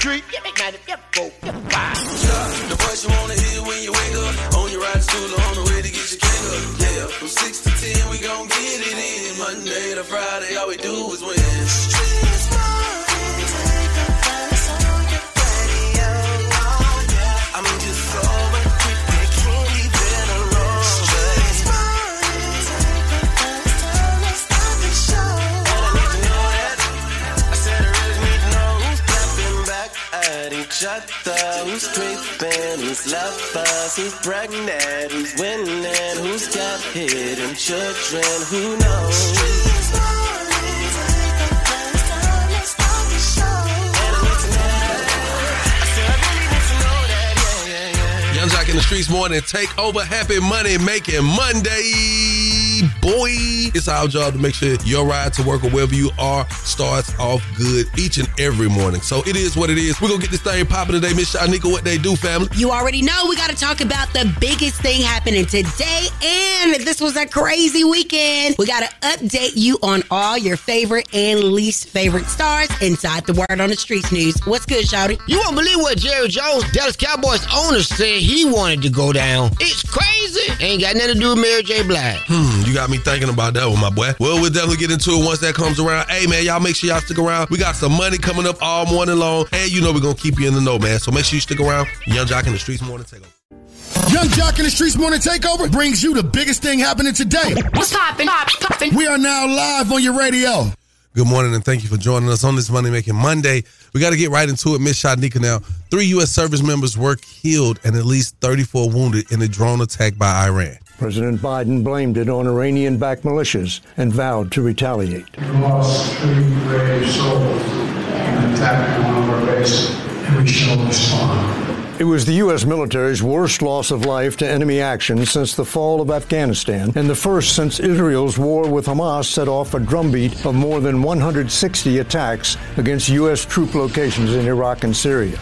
Street, yeah, make that yeah, go, yeah, wow. The voice you wanna hear when you wake up. On your ride to school on the way to get your cake up. Yeah, from 6 to 10, we gon' get it in. Monday to Friday, all we do is win. Other. Who's creeping, who's lovers, who's pregnant, who's winning, who's got hidden children, who knows? Young in the streets morning. Take over. Happy money making Monday, boy. It's our job to make sure your ride to work or wherever you are starts off good each and every morning. So it is what it is. We're gonna get this thing popping today. Miss Shyneka, what they do, family? You already know we got to talk about the biggest thing happening today, and this was a crazy weekend. We got to update you on all your favorite and least favorite stars inside the Word on the Streets news. What's good, Shawty? You won't believe what Jerry Jones, Dallas Cowboys owner, said he wanted to go down. It's crazy. Ain't got nothing to do with Mary J. Blige. Hmm, you got me thinking about that one, my boy. Well, we'll definitely get into it once that comes around. Hey, man, y'all make sure y'all stick around. We got some money coming up all morning long, and you know we're gonna keep you in the know, man. So make sure you stick around. Yung Joc in the streets morning take over. Yung Joc in the Streets Morning Takeover brings you the biggest thing happening today. What's poppin'? Pop, poppin'. We are now live on your radio. Good morning and thank you for joining us on this Money Making Monday. We got to get right into it. Miss Shyneka now. Three U.S. service members were killed and at least 34 wounded in a drone attack by Iran. President Biden blamed it on Iranian backed militias and vowed to retaliate. We lost three brave souls in attack on our base, and we shall respond. It was the U.S. military's worst loss of life to enemy action since the fall of Afghanistan, and the first since Israel's war with Hamas set off a drumbeat of more than 160 attacks against U.S. troop locations in Iraq and Syria.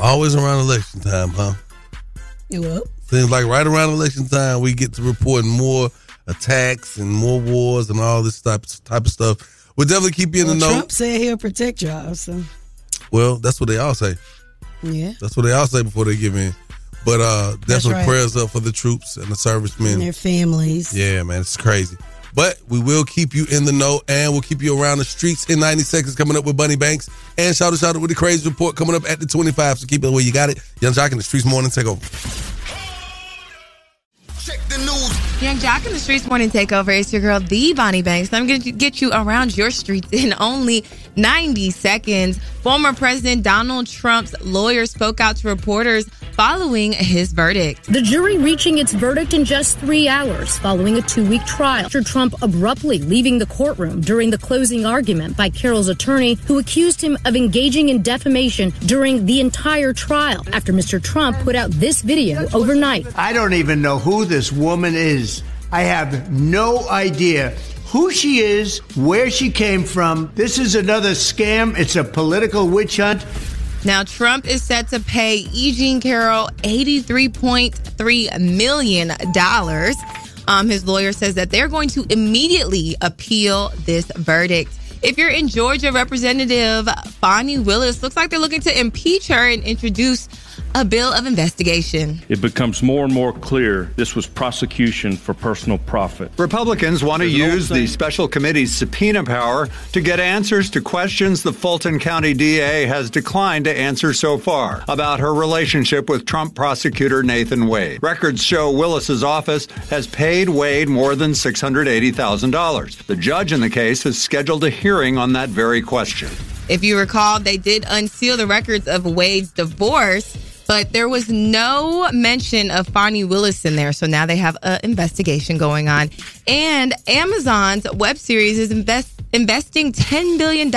Always around election time, huh? You up? Seems like right around election time we get to reporting more attacks and more wars and all this type type of stuff. We'll definitely keep you in Well, the know. Trump said he'll protect y'all, so Well, that's what they all say. yeah. That's what they all say before they give in. But uh definitely right. prayers up for the troops and the servicemen. And their families. Yeah, man, it's crazy. But we will keep you in the know and we'll keep you around the streets in 90 seconds coming up with Bunny Banks. And shout out, shout out with the crazy report coming up at the 25. So keep it where you got it. Yung Joc in the streets morning take over. Yung Joc in the Streets Morning Takeover. It's your girl, The Bonnie Banks. I'm going to get you around your streets in only 90 seconds. Former President Donald Trump's lawyer spoke out to reporters following his verdict. The jury reaching its verdict in just three hours following a two week trial after Trump abruptly leaving the courtroom during the closing argument by Carroll's attorney, who accused him of engaging in defamation during the entire trial after Mr. Trump put out this video overnight. I don't even know who this woman is. I have no idea who she is, where she came from. This is another scam. It's a political witch hunt. Now, Trump is set to pay E. Jean Carroll $83.3 million. Um, his lawyer says that they're going to immediately appeal this verdict. If you're in Georgia, Representative Fani Willis looks like they're looking to impeach her and introduce a bill of investigation. It becomes more and more clear this was prosecution for personal profit. Republicans want to use the special committee's subpoena power to get answers to questions the Fulton County DA has declined to answer so far about her relationship with Trump prosecutor Nathan Wade. Records show Willis's office has paid Wade more than $680,000. The judge in the case has scheduled a hearing on that very question. If you recall, they did unseal the records of Wade's divorce, but there was no mention of Fani Willis in there. So now they have an investigation going on. And Amazon's web series is invest- investing $10 billion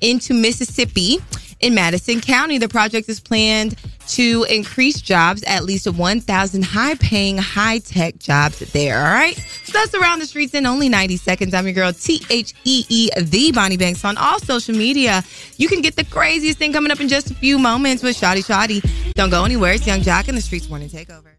into Mississippi in Madison County. The project is planned to increase jobs, at least 1,000 high paying, high tech jobs there. All right. So that's around the streets in only 90 seconds. I'm your girl, T H E E, the Bonnie Banks on all social media. You can get the craziest thing coming up in just a few moments with Shawty Shawty. Don't go anywhere. It's Yung Joc in the Streets Morning Takeover.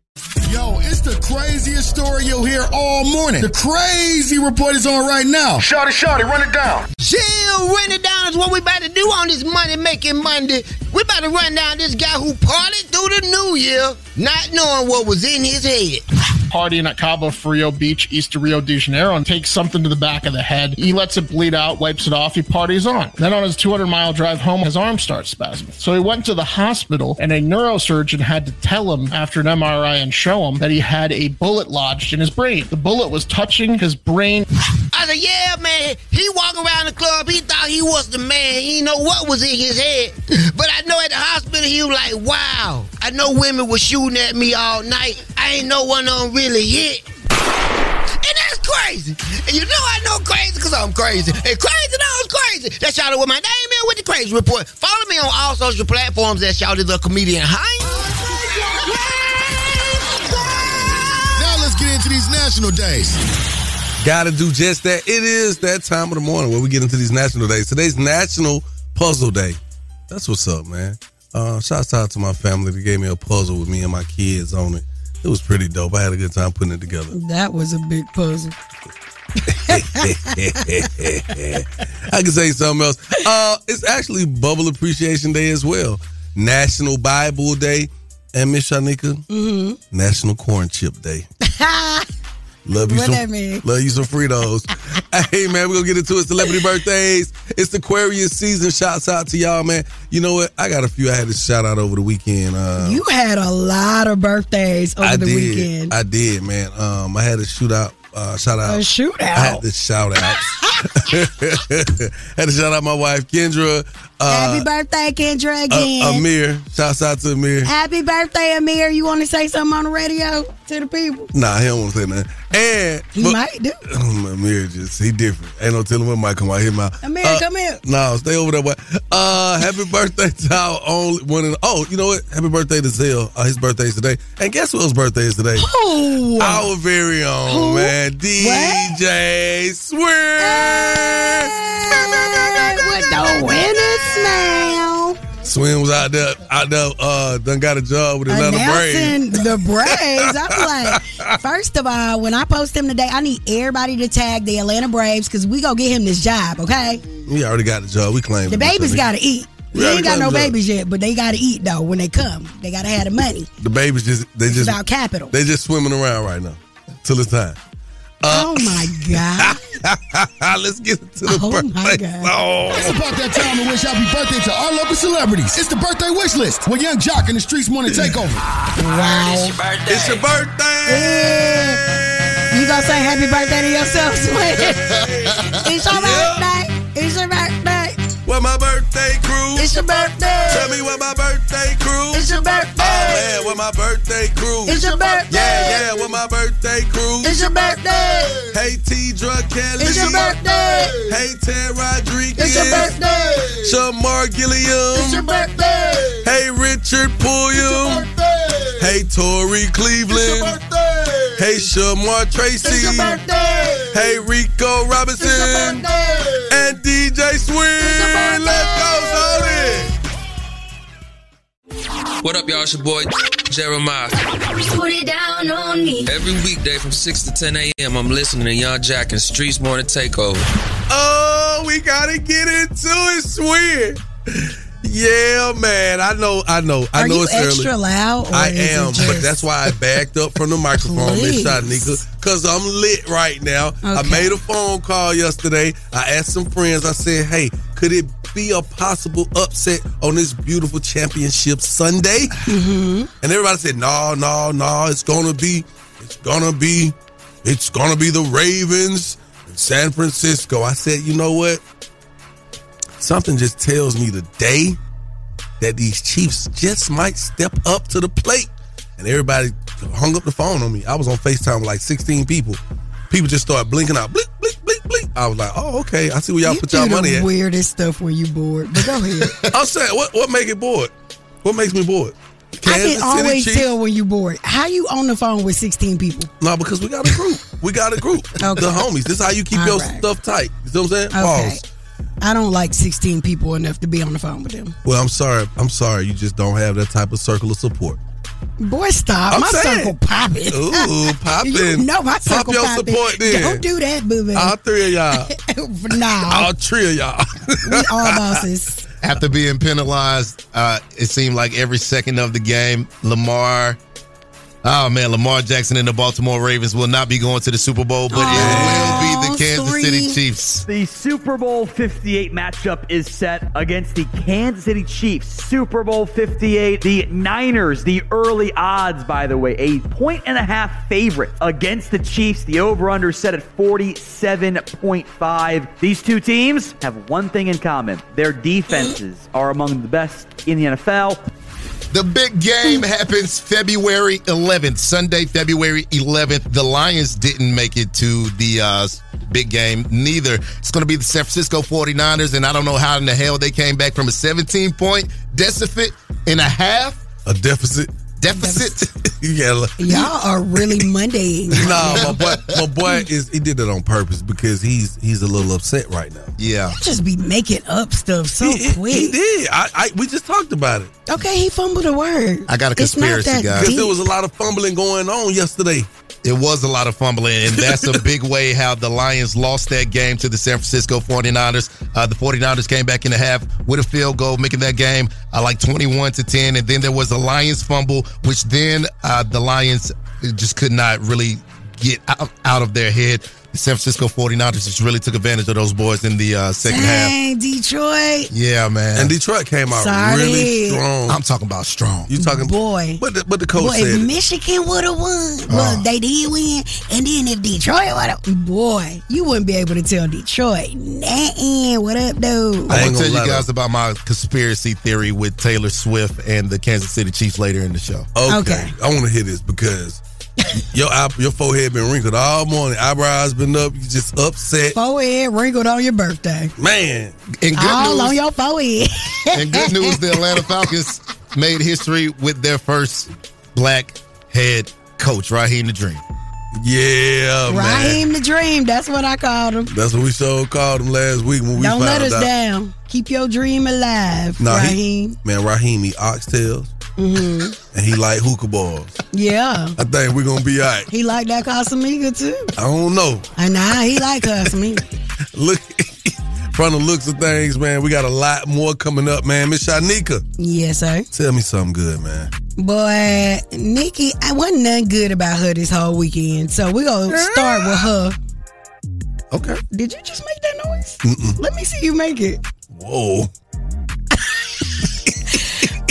Yo, it's the craziest story you'll hear all morning. The crazy report is on right now. Shawty, shawty, run it down. Chill, run it down is what we about to do on this money making Monday. We about to run down this guy who partied through the new year, not knowing what was in his head. Partying at Cabo Frio Beach, east of Rio de Janeiro, and takes something to the back of the head. He lets it bleed out, wipes it off, he parties on. Then on his 200 mile drive home, his arm starts spasming. So he went to the hospital, and a neurosurgeon had to tell him after an MRI and show him that he had a bullet lodged in his brain. The bullet was touching his brain. Yeah, man. He walk around the club. He thought he was the man. He know what was in his head. But I know at the hospital, he was like, wow. I know women were shooting at me all night. I ain't know one of them really hit. And that's crazy. And you know I know crazy because I'm crazy. And crazy knows crazy. That's y'all with my name in with the crazy report. Follow me on all social platforms at y'all the comedian Now let's get into these national days. Gotta do just that. It is that time of the morning where we get into these national days. Today's National Puzzle Day. That's what's up, man. Uh, shouts out to my family They gave me a puzzle with me and my kids on it. It was pretty dope. I had a good time putting it together. That was a big puzzle. I can say something else. Uh, it's actually Bubble Appreciation Day as well. National Bible Day. And Miss Shyneka, Mm-hmm. National Corn Chip Day. Love you What some, that mean? Love you some Fritos. hey man, we're gonna get into it. Celebrity birthdays. It's the Aquarius season. Shouts out to y'all, man. You know what? I got a few I had to shout out over the weekend. Uh, You had a lot of birthdays over I the did. weekend. I did, man. Um, I had to shoot out. Uh, shout out. A shootout? I had to shout out. had to shout out my wife Kendra. Uh, Happy birthday, Kendra, uh, again. Amir. Shouts out to Amir. Happy birthday, Amir. You want to say something on the radio to the people? Nah, he don't want to say nothing. And He but- might do. Um, Amir just he different. Ain't no telling when might come out his mouth. Amir, Uh, come here. No, stay over there. boy. Uh, happy birthday to our only one. And, oh, you know what? Happy birthday to Zell. Uh, his birthday's today. And guess whose birthday is today? Who? Our very own Who? man, DJ Swim. With the winners now. Swim was out there, out there, uh, done got a job with Atlanta Braves. Announcing the Braves. I'm like, first of all, when I post him today, I need everybody to tag the Atlanta Braves because we go get him this job, okay? We already got the job. We claim The babies got to eat. We We ain't got no claimed the job. babies yet, but they got to eat though when they come. They got to have the money. The babies just they It's just about capital. They just swimming around right now till it's time. Oh my God. Let's get to the Oh, my birthday God. song. It's about that time to wish happy birthday to our local celebrities. It's the birthday wish list with Yung Joc in the Streets Morning Takeover. Wow. It's your birthday. You gonna say happy birthday to yourself, Swin? it's your birthday. It's your birthday. Where my birthday crew? It's your birthday. Tell me where my birthday crew? It's your birthday. Oh man, where my birthday crew? It's your birthday. Yeah, yeah, where my birthday crew? It's your birthday. Hey T Drug Kelly. It's your birthday. Hey Ted Rodriguez. It's your birthday. Shamar Gilliam. It's your birthday. Hey Richard Pulliam. Hey Tori Cleveland. Hey Shamar Tracy. It's your birthday. Hey Rico Robinson. It's your birthday. And DJ Swing. What up, y'all? It's your boy Jeremiah. Put it down on me. Every weekday from 6 to 10 a.m., I'm listening to Yung Joc and Streets Morning Takeover. Oh, we gotta get into it, Swin. Yeah, man. I know. I know. I Are know you it's extra early. loud? Or I is it am, but that's why I backed up from the microphone, Miss Please. Shyneka, because I'm lit right now. Okay. I made a phone call yesterday. I asked some friends. I said, "Hey, could it be a possible upset on this beautiful championship Sunday?" Mm-hmm. And everybody said, "No, no, no. It's gonna be. It's gonna be. It's gonna be the Ravens in San Francisco." I said, "You know what? Something just tells me today." that these Chiefs just might step up to the plate. And everybody hung up the phone on me. I was on FaceTime with like 16 people. People just started blinking out, blink. I was like, oh, okay. I see where y'all you put y'all money at. weirdest stuff when you bored. But go ahead. I'm saying, what, what make it bored? What makes me bored? I can always Chiefs? tell when you bored. How you on the phone with 16 people? No, because we got a group. We got a group. Okay. The homies. This is how you keep All your right. stuff tight. You see what I'm saying? Okay. Pause. I don't like 16 people enough to be on the phone with them. Well, I'm sorry. I'm sorry. You just don't have that type of circle of support. Boy, stop. I'm my saying. circle popping. Ooh, popping. You know my Pop circle your popping. support then. Don't do that, boo boo. All three of y'all. nah. All three of y'all. we all bosses. After being penalized, uh, it seemed like every second of the game, Lamar. Oh man, Lamar Jackson and the Baltimore Ravens will not be going to the Super Bowl, but it will be the Kansas City Chiefs. The Super Bowl 58 matchup is set against the Kansas City Chiefs. Super Bowl 58. The Niners, the early odds, by the way, a point and a half favorite against the Chiefs. The over under set at 47.5. These two teams have one thing in common their defenses are among the best in the NFL. The big game happens February 11th, Sunday, February 11th. The Lions didn't make it to the uh, big game, neither. It's going to be the San Francisco 49ers, and I don't know how in the hell they came back from a 17 point deficit and a half. A deficit? Deficit? yeah. Y'all are really Monday. no, my boy, my boy is he did it on purpose because he's he's a little upset right now. Yeah. You just be making up stuff so quick. He did. I, I we just talked about it. Okay, he fumbled a word. I got a conspiracy, that guys. Because there was a lot of fumbling going on yesterday. It was a lot of fumbling, and that's a big way how the Lions lost that game to the San Francisco 49ers. Uh, the 49ers came back in the half with a field goal, making that game uh, like 21 to 10. And then there was a Lions fumble, which then uh, the Lions just could not really get out, out of their head. The San Francisco 49ers just really took advantage of those boys in the uh, second half. Dang, Detroit. Yeah, man. And Detroit came out Sorry. really strong. I'm talking about strong. You talking Boy. But the, but the coach Boy, said if it. Michigan would have won, well, they did win, and then if Detroit would have, boy, you wouldn't be able to tell Detroit, nah, what up, dude? I ain't will tell gonna you lie, guys about my conspiracy theory with Taylor Swift and the Kansas City Chiefs later in the show. Okay. Okay. I want to hear this because your eye- your forehead been wrinkled all morning. Eyebrows been up. You just upset. Forehead wrinkled on your birthday. Man. In good All news, on your forehead. In good news, the Atlanta Falcons made history with their first black head coach, Raheem the Dream. Yeah, man. Raheem the Dream, that's what I called him. That's what we so called him last week when we Don't let us out. down. Keep your dream alive, Nah, Raheem. he, man, Raheem, he oxtails hmm and he like hookah balls. Yeah. I think we're gonna be all right. He like that Casamiga too. I don't know. And now he like Casamiga. Look, from the looks of things, man, we got a lot more coming up, man. Miss Shyneka, yes, sir. tell me something good, man. Boy, Nicki, I wasn't nothing good about her this whole weekend. So we're going to start with her. Okay. Did you just make that noise? Mm-mm. Let me see you make it. Whoa.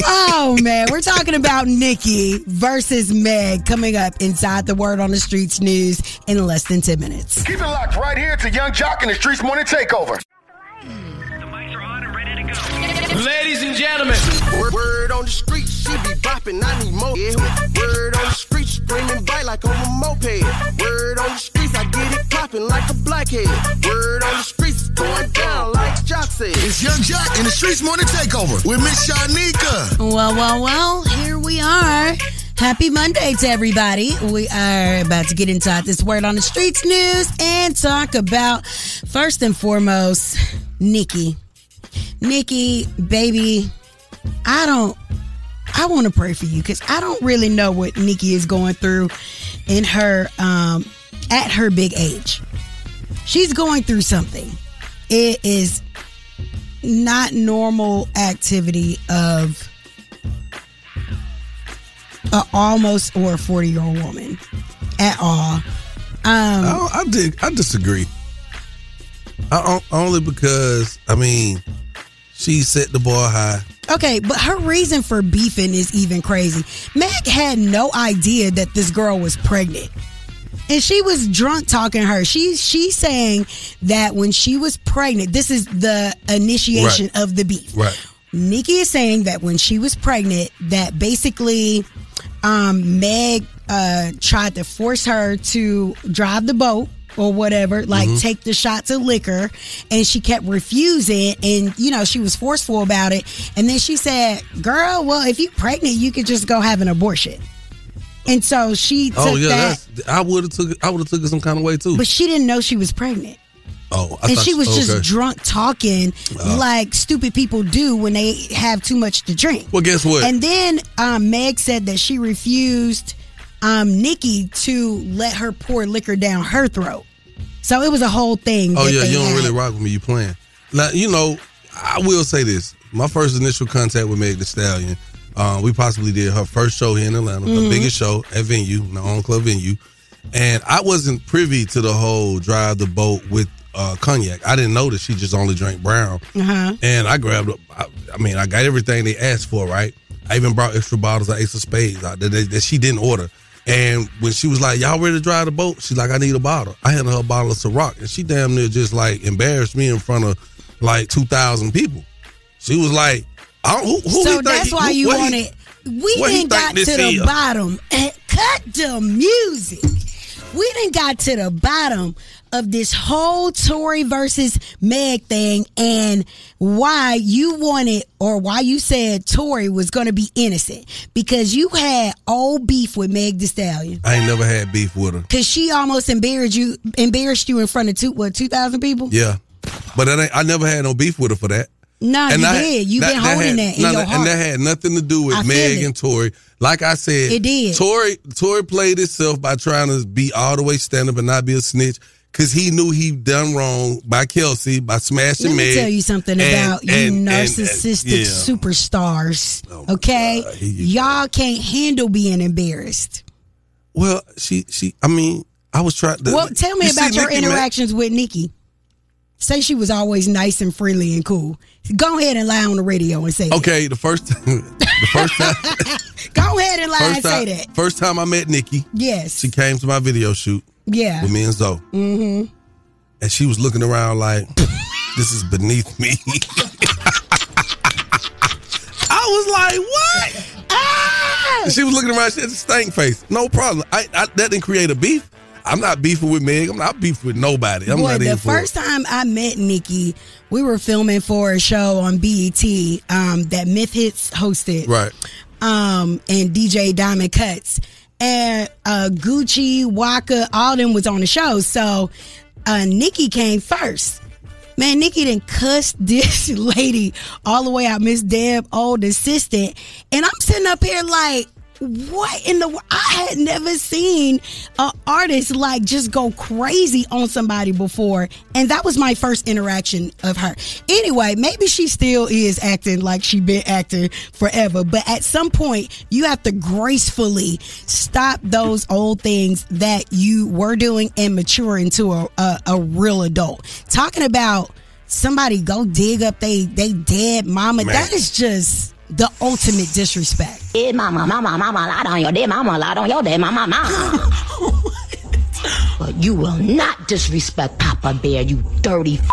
Oh, man. We're talking about Nicki versus Meg coming up inside the Word on the Streets news in less than 10 minutes. Keep it locked right here to Yung Joc and the Streets Morning Takeover. Ladies and gentlemen, word, word on the street, she be bopping, I need more. Yeah. Word on the street, screaming by like on a moped. Word on the streets, I get it popping like a blackhead. Word on the streets, it's going down like Joc said. It's Yung Joc in the Streets Morning Takeover with Miss Shyneka. Well, well, well, here we are. Happy Monday to everybody. We are about to get inside this Word on the Streets news and talk about, first and foremost, Nicki. Nicki, baby, I don't, I want to pray for you because I don't really know what Nicki is going through in her, um, at her big age. She's going through something. it is not normal activity of a almost or a 40 year old woman at all. Um, I, I dig. I disagree. I, only because I mean, she set the bar high. Okay, but her reason for beefing is even crazy. Meg had no idea that this girl was pregnant. And she was drunk talking to her. She she's saying that when she was pregnant, this is the initiation Right. of the beef. Right. Nicki is saying that when she was pregnant, that basically um, Meg uh, tried to force her to drive the boat or whatever, like Mhm. take the shots of liquor, and she kept refusing, and you know she was forceful about it. And then she said, "Girl, well, if you're pregnant, you could just go have an abortion." And so she took Oh yeah, that, that's, I would have took it. I would have took it some kind of way too. but she didn't know she was pregnant. oh, I and she was okay. just drunk talking Oh. like stupid people do when they have too much to drink. Well, guess what? And then um, Meg said that she refused um, Nicki to let her pour liquor down her throat. So it was a whole thing. Oh yeah, you don't had. really rock with me. You playing? Now you know. I will say this: my first initial contact with Meg The Stallion, uh, we possibly did her first show here in Atlanta, Mhm. the biggest show at venue, the own club venue, and I wasn't privy to the whole drive the boat with uh, cognac. I didn't know that she just only drank brown. Uh-huh. And I grabbed, I, I mean, I got everything they asked for, right? I even brought extra bottles of Ace of Spades out that, that, that she didn't order. And when she was like, "Y'all ready to drive the boat?" She's like, "I need a bottle." I handed her a bottle of Ciroc, and she damn near just like embarrassed me in front of like two thousand people. She was like, who, who so that's why you he- wanted. We didn't got to the is? bottom. and Cut the music. We didn't got to the bottom of this whole Tory versus Meg thing and why you wanted or why you said Tory was going to be innocent because you had old beef with Meg Thee Stallion. I ain't never had beef with her. Cause she almost embarrassed you, embarrassed you in front of two, what, two thousand people? Yeah, but I never had no beef with her for that. No, you I- did. You've been holding had, that in no, your And that had nothing to do with I Meg and Tory. Like I said, It did. Tory Tory played itself by trying to be all the way stand up and not be a snitch because he knew he done wrong by Kelsey by smashing Let me Meg. tell you something And- about you and- and- and- narcissistic yeah. superstars. Oh okay, y'all can't handle being embarrassed. Well, she she. I mean, I was trying. to well, tell me you about your Nicki, man- interactions with Nicki. Say she was always nice and friendly and cool. Go ahead and lie on the radio and say Okay, the first the first time. Go ahead and lie and first say time, that. first time I met Nicki, Yes. she came to my video shoot Yeah. with me and Zoe, Mm-hmm. and she was looking around like, "This is beneath me." I was like, "What?" Ah! She was looking around. She had a stank face. No problem. I, I that didn't create a beef. I'm not beefing with Meg. I'm not beefing with nobody. I'm Boy, not the first it. time I met Nicki, we were filming for a show on BET um, that Myth Hits hosted. Right. um, and DJ Diamond Cuts. And uh, Gucci, Waka, all them was on the show. So uh, Nicki came first. Man, Nicki didn't cuss this lady all the way out, Miss Deb, old assistant. And I'm sitting up here like, what in the world? I had never seen an artist like just go crazy on somebody before. And that was my first interaction of her. Anyway, maybe she still is acting like she been acting forever. But at some point, you have to gracefully stop those old things that you were doing and mature into a, a, a real adult. Talking about somebody go dig up they they dead mama, Man. that is just the ultimate disrespect. Dead mama, mama, mama, lied on your dead mama, lied on your dead mama, mama. but you will not disrespect Papa Bear, you dirty f-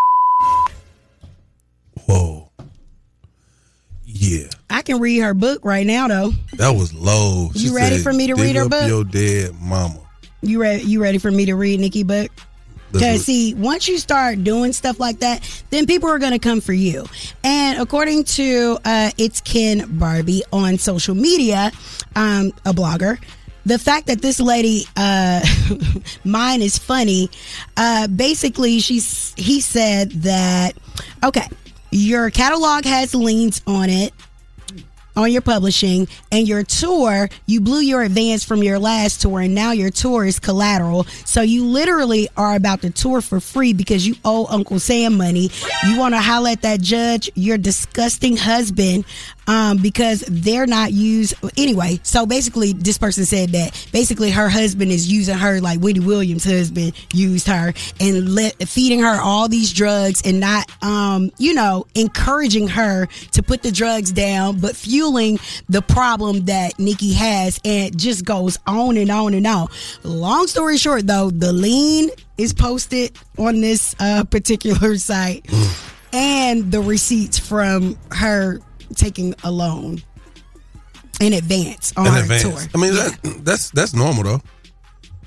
Whoa. Yeah, I can read her book right now though. that was low. You ready for me to read her up book?" Your dead mama. You ready you ready for me to read Nicki book? Because see, once you start doing stuff like that, then people are going to come for you. And according to uh, it's Ken Barbie on social media, um, a blogger, the fact that this lady, uh, mine is funny. Uh, basically, she's he said that okay, your catalog has liens on it. On your publishing and your tour, you blew your advance from your last tour and now your tour is collateral. So you literally are about to tour for free because you owe Uncle Sam money. You want to holler at that judge, your disgusting husband, um, because they're not used anyway. So basically, this person said that basically her husband is using her like Wendy Williams' husband used her and let, feeding her all these drugs and not, um, you know, encouraging her to put the drugs down, but fueling the problem that Nicki has and just goes on and on and on. Long story short, though, the lean is posted on this uh, particular site and the receipts from her taking a loan in advance on In her advance. tour. I mean, that, that's that's normal though.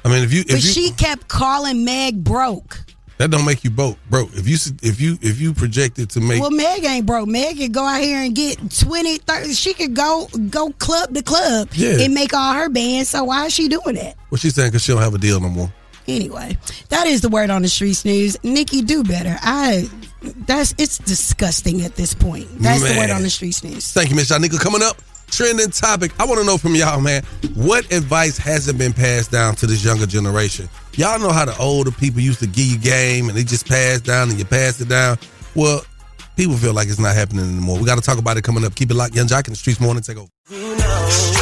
I mean, if you if but you she kept calling Meg broke. that don't make you broke, broke. If you if you if you projected to make well, Meg ain't broke. Meg could go out here and get 20, 30. She could go go club to club Yeah. and make all her bands. So why is she doing that? what she's saying because she don't have a deal no more. Anyway, that is the word on the streets news. Nicki, do better. I that's it's disgusting at this point. That's the word on the streets news. Thank you, Miss Shyneka. Coming up, trending topic. I want to know from y'all, man, what advice hasn't been passed down to this younger generation? Y'all know how the older people used to give you game and they just passed down and you passed it down. Well, people feel like it's not happening anymore. We got to talk about it coming up. Keep it locked. Yung Joc in the streets morning. Take over. That's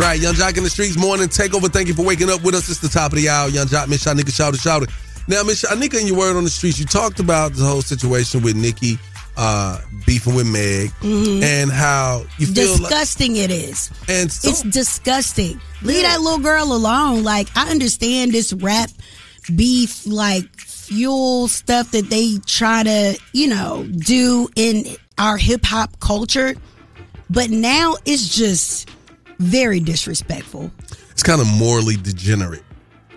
right. Yung Joc in the streets morning takeover. Thank you for waking up with us. It's the top of the hour. Yung Joc, Miss Shyneka, shout it, shout it. Now, Miss Shyneka, in your word on the streets, you talked about the whole situation with Nicki uh, beefing with Meg Mhm. and how you feel like, disgusting it is. And it's disgusting. Leave that little girl alone. Like I understand this rap beef like fuel stuff that they try to, you know, do in our hip hop culture. But now it's just very disrespectful. it's kind of morally degenerate.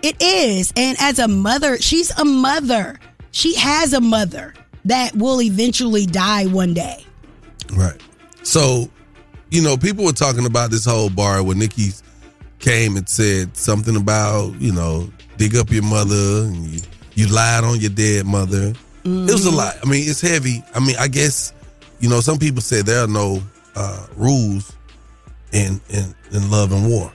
It is. And as a mother, she's a mother. She has a mother that will eventually die one day. Right. So, you know, people were talking about this whole bar where Nicki came and said something about, you know, dig up your mother and you, you lied on your dead mother. It was a Mhm. lot. I mean, it's heavy. I mean, I guess, you know, some people say there are no uh, rules in, in in love and war.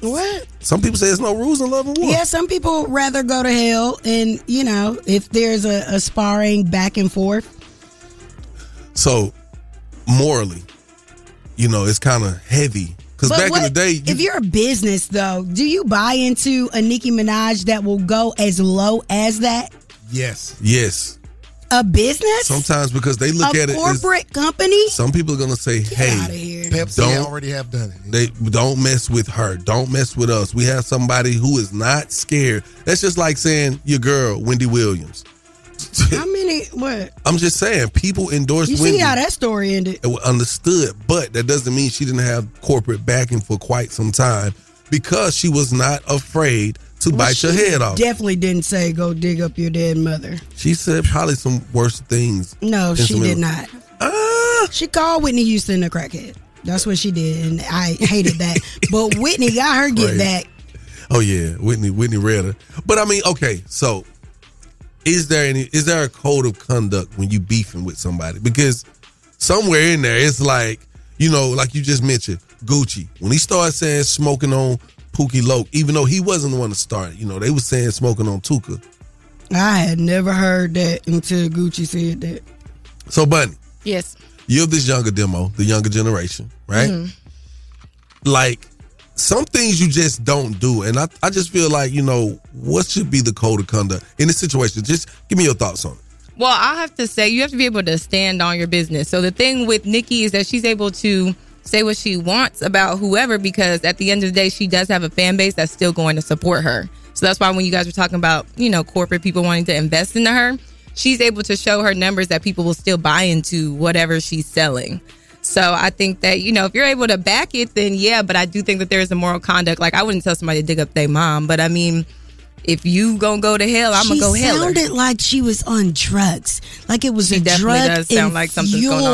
What? Some people say there's no rules in love and war. Yeah, some people rather go to hell, and you know, if there's a, a sparring back and forth, So, morally, you know, it's kind of heavy. Because back in the day, you, if you're a business though, do you buy into a Nicki Minaj that will go as low as that? Yes. yes. A business, Sometimes because they look a at it as corporate company. Some people are gonna say, "Hey, Pepsi don't already have done it. they don't mess with her. Don't mess with us. We have somebody who is not scared." That's just like saying your girl Wendy Williams. How many? What? I'm just saying, people endorse You Wendy. see how that story ended? Understood, but that doesn't mean she didn't have corporate backing for quite some time because she was not afraid to Well, bite your head off. Definitely didn't say go dig up your dead mother. She said probably some worse things. No, she did not. Ah! She called Whitney Houston a crackhead. That's what she did, and I hated that. but Whitney got her get Right. back. Oh yeah, Whitney Whitney Redder. But I mean, okay, so is there any is there a code of conduct when you beefing with somebody? Because somewhere in there it's like, you know, like you just mentioned, Gucci. When he started saying smoking on Pookie Loc, even though he wasn't the one to start, you know, they was saying smoking on Tuka. I had never heard that until Gucci said that. So Bunny, Yes. you're this younger demo, the younger generation, right? Mhm. Like some things you just don't do. And I, I just feel like, you know, what should be the code of conduct in this situation? Just give me your thoughts on it. Well, I have to say, you have to be able to stand on your business. So the thing with Nicki is that she's able to say what she wants about whoever because at the end of the day, she does have a fan base that's still going to support her. So that's why when you guys were talking about, you know, corporate people wanting to invest into her, she's able to show her numbers that people will still buy into whatever she's selling. So I think that, you know, if you're able to back it, then yeah, but I do think that there is a moral conduct. Like I wouldn't tell somebody to dig up their mom, but I mean, if you gonna go to hell, I'm she gonna go hell. She sounded like she was on drugs. Like it was She a drug does sound like something's going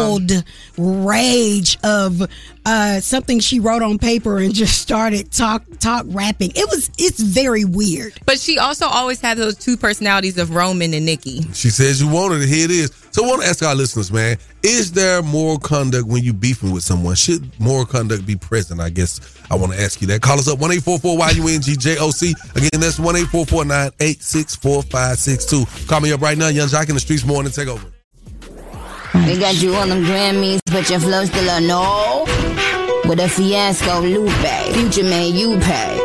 on. rage of uh, something she wrote on paper and just started talk talk rapping. It was it's very weird. But she also always had those two personalities of Roman and Nicki. She says you wanted it. Here it is. So I want to ask our listeners, man, is there moral conduct when you beefing with someone? Should moral conduct be present? I guess I want to ask you that. Call us up 1-844-YUNG-JOC. Again, that's 1-844-986-4562. Call me up right now. Yung Joc in the streets morning. Take over. We got you on them Grammys, but your flow still a no. With a fiasco Lupe, future man you pay.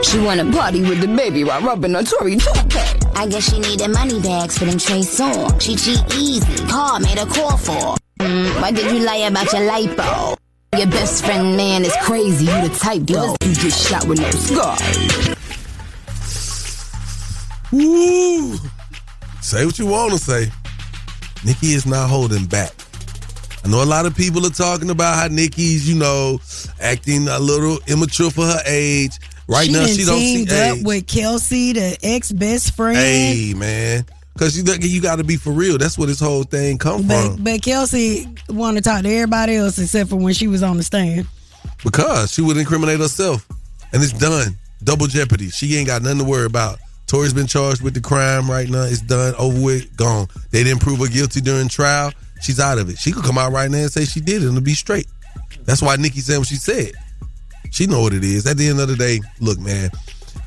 she wanna party with the baby while rubbing her Tory toupee. I guess she needed money bags for them Trey Songz. She cheat easy, car made a call for. Mm, why did you lie about your lipo? Your best friend man is crazy, you the type though. You get shot with no scar. Woo! Say what you want to say. Nicki is not holding back. I know a lot of people are talking about how Nicki's, you know, acting a little immature for her age. Right she now, she don't see teamed up age. with Kelsey, the ex best friend. Hey, man. Because you, you got to be for real. That's where this whole thing come But, from. but Kelsey wanted to talk to everybody else except for when she was on the stand. Because she would incriminate herself. And it's done. Double jeopardy. She ain't got nothing to worry about. Tori's been charged with the crime right now. It's done, over with, gone. They didn't prove her guilty during trial. She's out of it. She could come out right now and say she did it and it'll be straight. That's why Nicki said what she said. She know what it is. At the end of the day, look, man,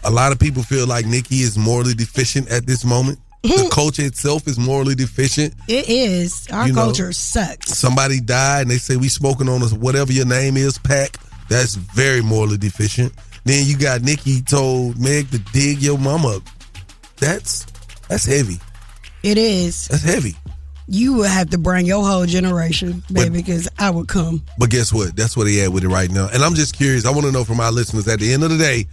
a lot of people feel like Nicki is morally deficient at this moment. the culture itself is morally deficient. It is. Our You know, culture sucks. Somebody died and they say we smoking on us, whatever your name is, pack. That's very morally deficient. Then you got Nicki told Meg to dig your mom up. That's that's heavy. It is. That's heavy. You would have to bring your whole generation, baby, because I would come. But guess what? That's what they had with it right now. And I'm just curious. I want to know from our listeners at the end of the day,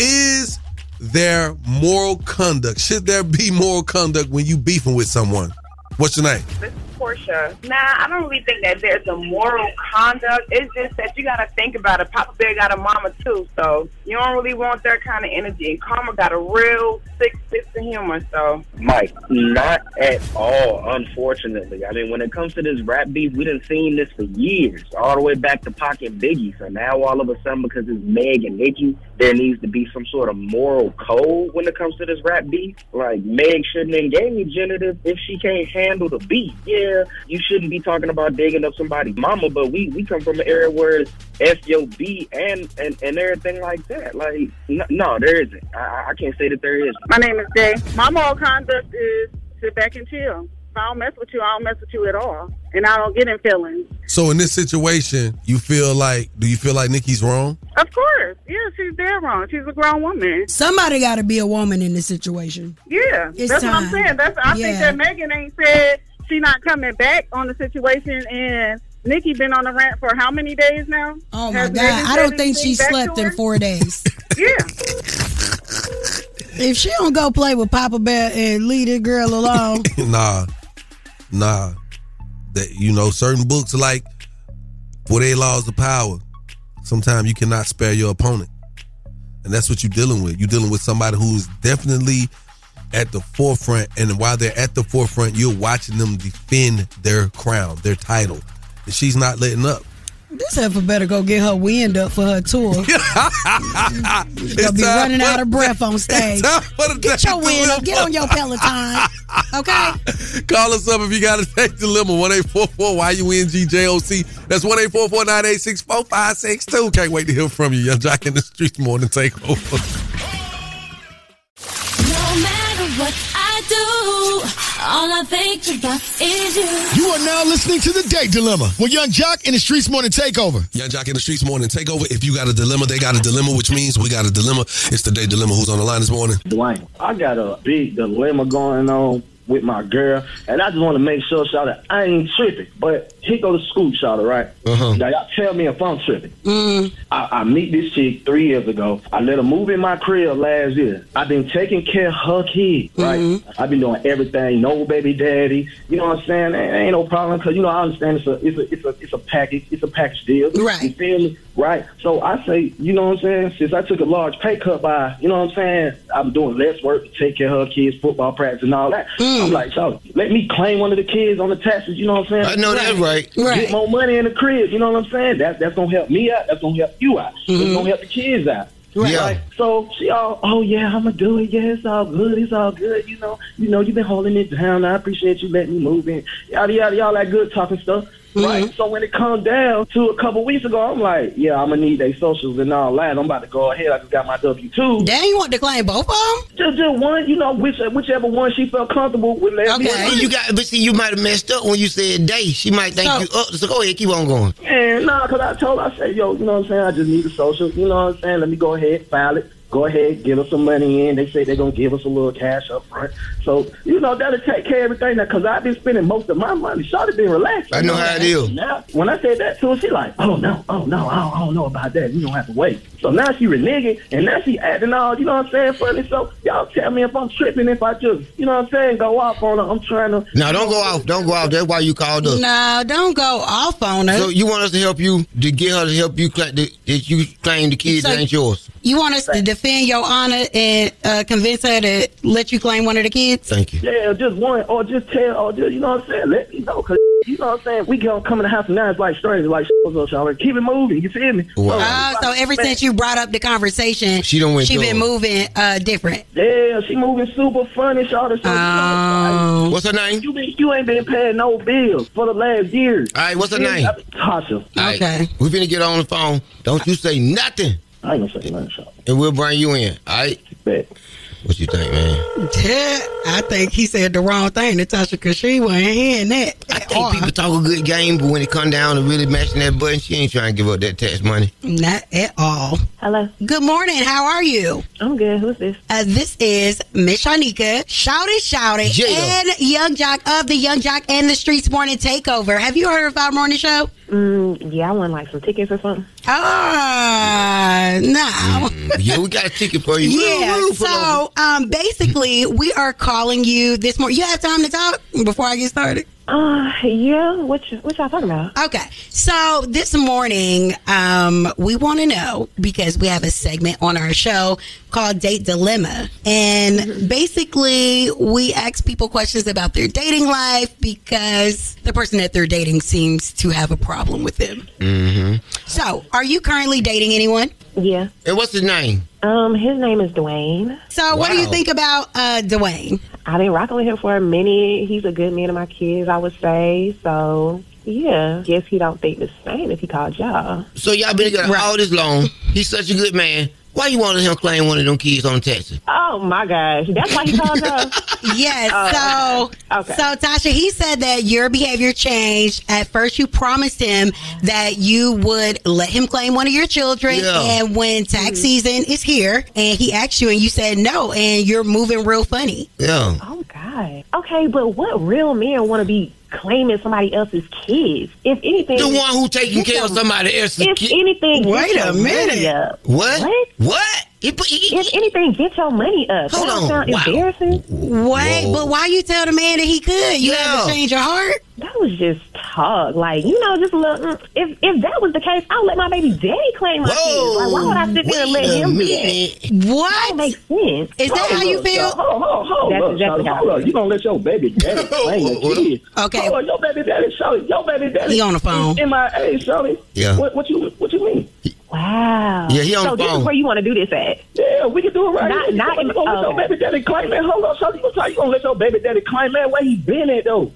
is there moral conduct? Should there be moral conduct when you beefing with someone? What's your name? Portia. Nah, I don't really think that there's a moral conduct. It's just that you got to think about it. Papa Bear got a mama too, so you don't really want that kind of energy. And Karma got a real sick sense of humor, so Mike, not at all, unfortunately. I mean, when it comes to this rap beef, we done seen this for years, all the way back to Pocket Biggie. So now all of a sudden, because it's Meg and Nicki, there needs to be some sort of moral code when it comes to this rap beef. Like, Meg shouldn't engage genitive if she can't handle the beat. Yeah, you shouldn't be talking about digging up somebody's mama, but we, we come from an era where it's F-O-B and, and, and everything like that. Like, no, no there isn't. I, I can't say that there is. My name is Jay. My moral conduct is sit back and chill. If I don't mess with you, I don't mess with you at all. And I don't get in feelings. So in this situation, you feel like do you feel like Nicki's wrong? Of course. Yeah, she's dead wrong. She's a grown woman. Somebody got to be a woman in this situation. Yeah. It's that's what I'm saying. That's I think that Megan ain't said she not coming back on the situation and Nicki been on the rant for how many days now? Oh my Has God. Megan I don't think she slept in four days. Yeah. if she don't go play with Papa Bear and leave this girl alone, nah, nah. That you know, certain books like Forty Laws of Power. Sometimes you cannot spare your opponent, and that's what you're dealing with. You're dealing with somebody who's definitely at the forefront, and while they're at the forefront, you're watching them defend their crown, their title. And she's not letting up. this heifer better go get her wind up for her tour. She's gonna be running out of breath on stage. time for the Get your wind up. Get on your Peloton. Okay? Call us up if you got a take dilemma. 1 844 YUNGJOC. That's 1 844 986 4562. Can't wait to hear from you. Yung Joc in the streets morning take over. No matter what I do, all I think about is you. You are now listening to the Date Dilemma with Yung Joc in the Streets Morning Takeover. Yung Joc in the streets morning Takeover. If you got a dilemma, they got a dilemma, which means we got a dilemma. It's the day dilemma. Who's on the line this morning? Duane, I got a big dilemma going on with my girl, and I just want to make sure, shout out, I ain't tripping. But he go to school, shout out, right? Uh-huh. Now y'all tell me if I'm tripping. I, I meet this chick three years ago. I let her move in my crib last year. I've been taking care of her kid, right? I've been doing everything. No baby daddy. You know what I'm saying? Ain't, ain't no problem because you know I understand it's a it's a it's a it's a package. It's a package deal. Right. You feel me? Right? So I say, you know what I'm saying? Since I took a large pay cut by, you know what I'm saying? I'm doing less work to take care of her kids, football practice and all that. I'm like, so let me claim one of the kids on the taxes, you know what I'm saying? I know that's right. right. Get more money in the crib, you know what I'm saying? That, that's going to help me out. That's going to help you out. It's Mm-hmm. going to help the kids out. Yeah. Right? So she all, oh yeah, I'm gonna do it. Yeah, it's all good. It's all good. You know, you know, you've been holding it down. I appreciate you letting me move in. Yada yada, y'all that good talking stuff. Right. So when it come down to a couple weeks ago, I'm like, yeah, I'm gonna need their socials and all that. I'm about to go ahead. I just got my W two. Damn, you want to claim both of them? Just, just one. You know, which, whichever one she felt comfortable with. letting Okay. do. You got, but see, you might have messed up when you said day. She might think you up. So go ahead, keep on going. And nah, cause I told her, I said, yo, you know what I'm saying? I just need a social. You know what I'm saying? Let me go ahead, file it. Go ahead, give us some money in. They say they're gonna give us a little cash up front. So you know that'll take care of everything. Now, cause I've been spending most of my money. Shawty been relaxed. I know how it is. Now, when I said that to her, she like, oh no, oh no, I don't, I don't know about that. You don't have to wait. So now she reneging, and now she acting all, you know what I'm saying, funny. So y'all tell me if I'm tripping, if I just, you know what I'm saying, go off on her. I'm trying to. Now don't go off. Don't go off. That's why you called us. No, don't go off on her. So you want us to help you to get her to help you cla- that that you claim the kids So- ain't yours. You want us to defend your honor and uh, convince her to let you claim one of the kids? Thank you. Yeah, just one, or just tell, or just, you know what I'm saying? Let me know, cause you know what I'm saying? We gonna come in the house and now it's like strange, like, what's up, y'all? Keep it moving, you feel me? Wow. Oh, so ever since you brought up the conversation, She done went she been moving uh, different. Yeah, she moving super funny, Shawty. So, Oh. What's her name? You, been, you ain't been paying no bills for the last year. All right, what's her name? Tasha. Okay. We finna get on the phone. Don't you say nothing. I ain't gonna say nothing, Shawty. And we'll bring you in. All right? Bet. What you think, man? I think he said the wrong thing, Natasha, because she wasn't hearing that. I think people talk a good game, but when it come down to really mashing that button, she ain't trying to give up that tax money. Not at all. Hello. Good morning. How are you? I'm good. Who's this? Uh, this is Miss Shyneka, Shout It, Shawty, Yeah. and Yung Joc of the Yung Joc and the Streetz Morning Takeover. Have you heard of our morning show? Mm, yeah, I won like some tickets or something. Ah, no. yeah, we got a ticket for you. Yeah. Woo, woo, So, um, basically, we are calling you this morning. You have time to talk before I get started? Uh, yeah. What y- what y'all talking about? Okay. So this morning, um, we want to know because we have a segment on our show called Date Dilemma. And basically, we ask people questions about their dating life because the person that they're dating seems to have a problem with them. Mm-hmm. So, are you currently dating anyone? Yeah. And what's his name? Um, his name is Duane. So, what do you think about uh, Duane? I've been rocking with him for a minute. He's a good man to my kids, I would say. So yeah, guess he don't think the same if he called y'all. So y'all been together all this long. He's such a good man. Why you wanted him claim one of them kids on taxes? Oh my gosh, that's why he called her. Yes. Oh, so, okay. so Tasha, he said that your behavior changed. At first, you promised him that you would let him claim one of your children, Yeah. and when tax mm-hmm. season is here, and he asked you, and you said no, and you're moving real funny. Yeah. Oh God. Okay, but what real man want to be claiming somebody else's kids? If anything, The one who taking care of somebody else's kids. If kid. anything, Wait a minute. money up. What? What? What? if anything, get your money up. Hold that on. sound Wow. embarrassing. Wait, but why you tell the man that he could? You haven't changed your heart. That was just talk, like you know, just a little. mm, If if that was the case, I'll let my baby daddy claim my kids. Like, why would I sit there and let wait a him do that? What? That don't make sense. Is that how you feel? Hold, hold, hold That's up, exactly Shawty, how I hold up. feel. You gonna let your baby daddy claim your kids? Okay. Hold on, your baby daddy, Shawty, your baby daddy. He on the phone. In my age, Shawty. Yeah. What, what you What you mean? Wow. Yeah, he on so the this phone. is where you want to do this at? Yeah, we can do it right Not- here. not you in- gonna, you gonna let okay. your baby daddy claim it? Hold on, Shawty. You gonna, you gonna let your baby daddy claim that? Where he been at though?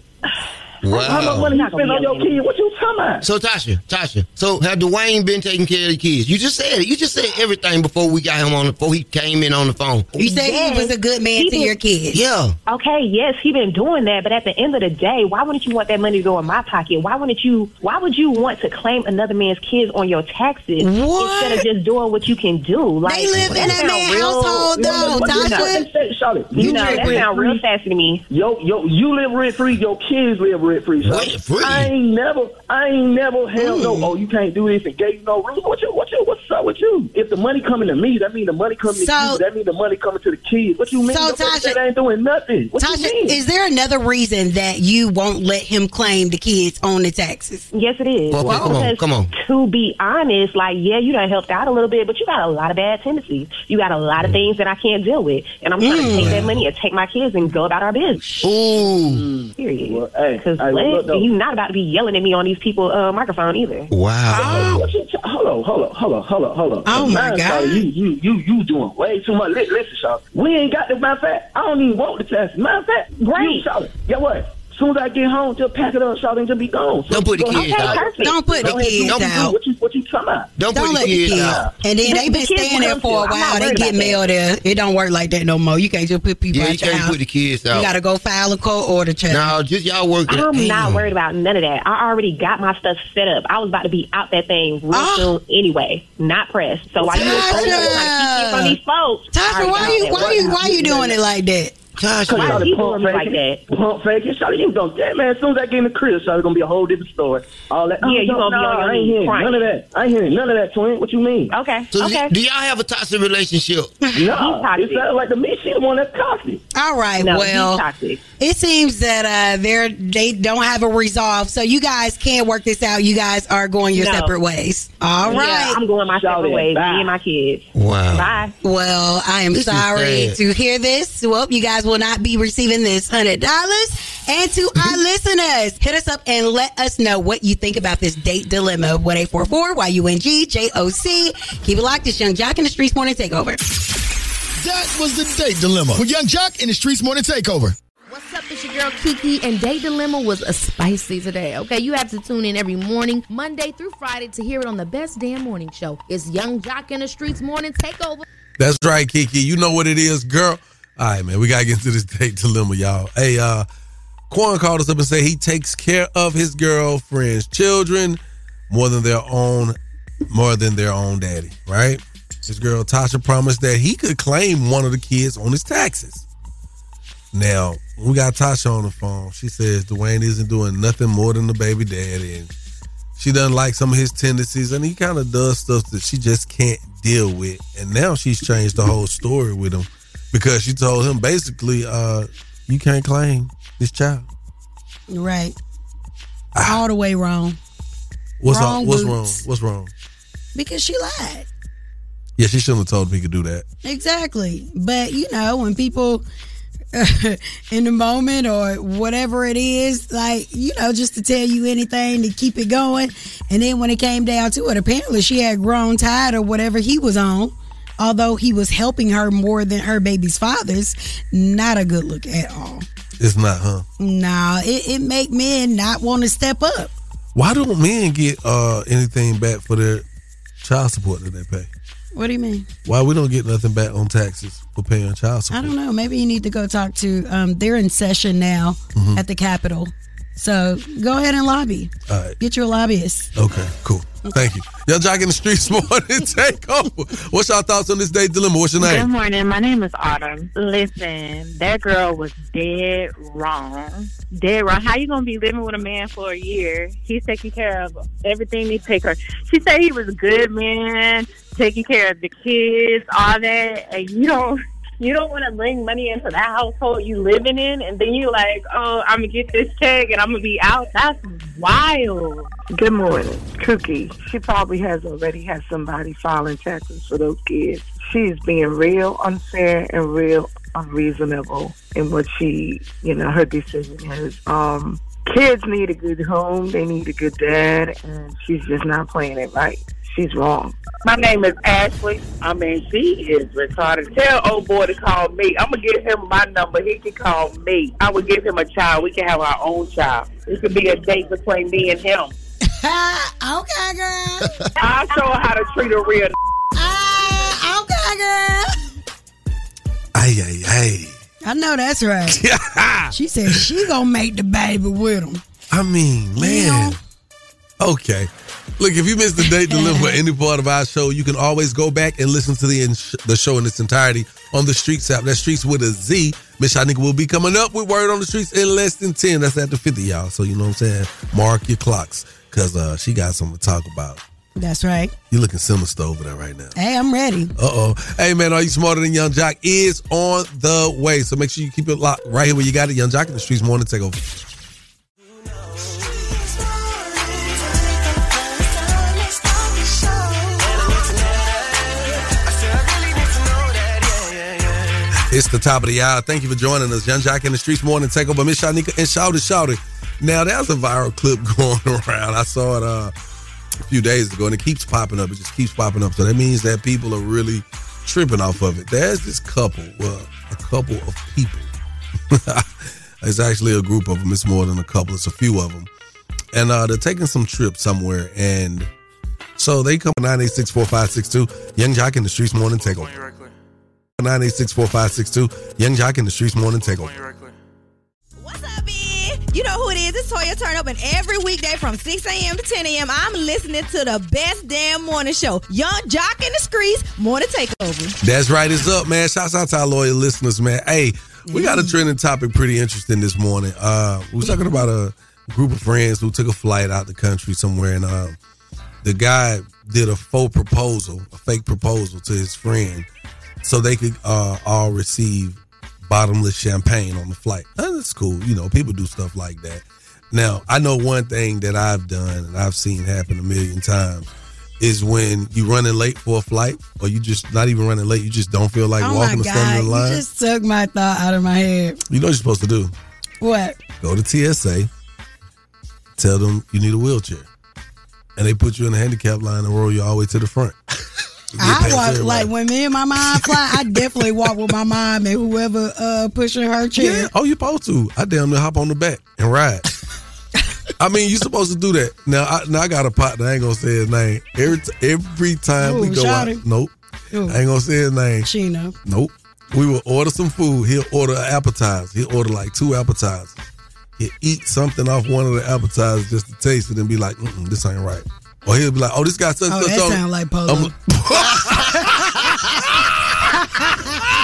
How much Wow. money you spend on your kid? What you talking about? So Tasha, Tasha, so have Duane been taking care of the kids? You just said it. You just said everything before we got him on the before he came in on the phone. You said he was a good man He to did- your kids. Yeah. Okay, yes, he been doing that, but at the end of the day, why wouldn't you want that money to go in my pocket? Why wouldn't you? Why would you want to claim another man's kids on your taxes What? instead of just doing what you can do? Like They live in that sound man's real- household, You gonna let So, What you Tasha- say, say, Charlotte, You know, that live real rent-free. sassy to me. Yo, yo, you live rent free. Your kids live rent free. Rent? I ain't never, I ain't never held no. Oh, you can't do this and gave no rules. What you, what you, what's up with you? If the money coming to me, that mean the money coming So- to you. That mean the money coming to the kids. What you mean? So, The Tasha- ain't doing nothing. What Tasha, you mean? is there another reason that you won't let him claim the kids on the taxes? Yes, it is. Okay, come on, come on. To be honest, like, yeah, you done helped out a little bit, but you got a lot of bad tendencies. You got a lot of things that I can't deal with. And I'm trying to take that mm. money and take my kids and go about our business. Ooh. Period. Well, hey, Because hey, well, look, though. you not about to be yelling at me on these people uh, microphone either. Wow. What you t- hold on, hold on, hold on, hold on, hold on. Oh, my God. Charlotte, You, you, you, you doing way too much. Li- Listen, Charlotte, we ain't got the matter of fact. I don't even want the test. Matter of fact, Great. You, Charlotte, get what? Soon as I get home, just pack it up, Charlotte, and just be gone. Don't put the Go kids ahead. out. Perfect. Don't put the kids do- do out. What you, what you talking about? Don't, Don't let the kids. And then The- they been the staying there for a come too. I'm while. They get mail there. It don't work like that no more. You can't just put people Yeah, you out your can't put the kids out. You got to go file a court order check. No, just y'all working. I'm not Damn. worried about none of that. I already got my stuff set up. I was about to be out that thing real Ah. soon anyway, not pressed. So while you was over there trying to keep it from these folks, I Tasha, why you why you why you doing it like that? Gosh, Why Charlotte you pump doing like faking, pump faking. Charlotte, you gonna that man. As soon as I get in the crib, Charlotte gonna be a whole different story. All that. Yeah, you gonna be no, on your I ain't knees hearing crying. none of that. I ain't hearing none of that, twin. What you mean? Okay, So okay. do y'all have a toxic relationship? No, toxic. it sounds like to me she the one that's toxic. All right, no, well, he's toxic. it seems that uh, they're they don't have a resolve, so you guys can't work this out. You guys are going your No. separate ways. All Yeah, right. I'm going my Shout separate ways. Bye. Me and my kids. Wow. Bye. Well, I am This sorry to hear this. Well, you guys will not be receiving this hundred dollars. And to our listeners, hit us up and let us know what you think about this date dilemma. One eight four four Y U N G J O C. Keep it locked. It's Yung Joc in the Streetz Morning Takeover. That was the date dilemma with Yung Joc in the Streetz Morning Takeover. What's up? It's your girl Kiki, and Date Dilemma was a spicy today. Okay, you have to tune in every morning, Monday through Friday, to hear it on the best damn morning show. It's Yung Joc in the Streetz Morning Takeover. That's right, Kiki. You know what it is, girl. All right, man. We gotta get into this date dilemma, y'all. Hey, uh, Quan called us up and said he takes care of his girlfriend's children more than their own, more than their own daddy. Right? His girl Tasha promised that he could claim one of the kids on his taxes. Now we got Tasha on the phone. She says Duane isn't doing nothing more than the baby daddy, and she doesn't like some of his tendencies, and he kind of does stuff that she just can't deal with. And now she's changed the whole story with him because she told him basically, uh, you can't claim this child. Right. All the way wrong. What's Wrong wrong? What's boots. wrong? What's wrong? Because she lied. Yeah, she shouldn't have told him he could do that. Exactly. But you know, when people in the moment or whatever it is, like, you know, just to tell you anything to keep it going. And then when it came down to it, apparently she had grown tired of whatever he was on. Although he was helping her more than her baby's father's, not a good look at all. It's not, huh? Nah, it, it make men not want to step up. Why don't men get uh anything back for their child support that they pay? What do you mean? Why we don't get nothing back on taxes for paying child support? I don't know. Maybe you need to go talk to. Um, they're in session now Mhm. at the Capitol, so go ahead and lobby. All right. Get your lobbyist. Okay, cool. Thank you. Y'all jogging the streets morning. Take over. What's your thoughts on this date dilemma? What's your name? Good morning. My name is Autumn. Listen, that girl was dead wrong. Dead wrong. How you gonna be living with a man for a year? He's taking care of everything he take her. She said he was a good man, taking care of the kids, all that, and you don't. You don't want to bring money into the household you living in, and then you like, oh, I'm gonna get this check and I'm gonna be out. That's wild. Good morning, Cookie. She probably has already had somebody filing taxes for those kids. She's being real unfair and real unreasonable in what she, you know, her decision is. Um, kids need a good home. They need a good dad, and she's just not playing it right. She's wrong. My name is Ashley. I mean, she is retarded. Tell old boy to call me. I'm gonna give him my number. He can call me. I would give him a child. We can have our own child. It could be a date between me and him. okay, girl. I'll show her how to treat a real. Ah, okay, girl. Hey, hey, hey. I know that's right. she said she gonna make the baby with him. I mean, man. Okay. Look, if you missed the date dilemma or any part of our show, you can always go back and listen to the ins- the show in its entirety on the Streetz app. That Streetz with a Z. Miss Shyneka will be coming up with Word on the Streets in less than 10. That's after 50, y'all. So, you know what I'm saying? Mark your clocks because uh, she got something to talk about. That's right. You're looking sinister over there right now. Hey, I'm ready. Uh oh. Hey man, are you smarter than Yung Joc? Is on the way. So make sure you keep it locked right here where you got it. Yung Joc in the Streetz morning take It's the top of the hour. Thank you for joining us. Yung Joc in the Streetz morning take over. Miss Shyneka and Shawty, shout. Now there's a viral clip going around. I saw it uh, a few days ago and it keeps popping up. It just keeps popping up. So that means that people are really tripping off of it. There's this couple, well, a couple of people. it's actually a group of them. It's more than a couple. It's a few of them. And uh, they're taking some trip somewhere. And so they come 9864562. Yung Joc in the Streetz morning takeover. 9864562. Yung Joc in the Streetz morning takeover. What's up, B? You know who it is. It's Toya Turn Up, and every weekday from 6 a.m. to 10 a.m., I'm listening to the best damn morning show. Yung Joc in the Streetz, Morning Takeover. That's right. It's up, man. Shouts out to our loyal listeners, man. Hey, we got a trending topic pretty interesting this morning. Uh, we was talking about a group of friends who took a flight out the country somewhere, and uh, the guy did a faux proposal, a fake proposal to his friend, so they could uh, all receive bottomless champagne on the flight. That's cool. You know, people do stuff like that. Now, I know one thing that I've done and I've seen happen a million times is when you're running late for a flight or you just not even running late, you just don't feel like oh walking or God. standing in You just took my thought out of my head. you know what you're supposed to do? What? Go to TSA, tell them you need a wheelchair. And they put you in the handicap line and roll you all the way to the front. I walk like when me and my mom fly. I definitely walk with my mom and whoever uh pushing her chair. Yeah. Oh, you supposed to. I damn near hop on the back and ride. I mean, you supposed to do that. Now, I, now I got a partner. I ain't gonna say his name. Every t- every time we go out, Shawty? nope. Ooh. I ain't gonna say his name. Sheena. Nope. We will order some food. He'll order an appetizer. He'll order like two appetizers. He'll eat something off one of the appetizers just to taste it and be like, Mm-mm, "This ain't right." Or he'll be like, "Oh, this guy such Oh, such." that sound like Polo.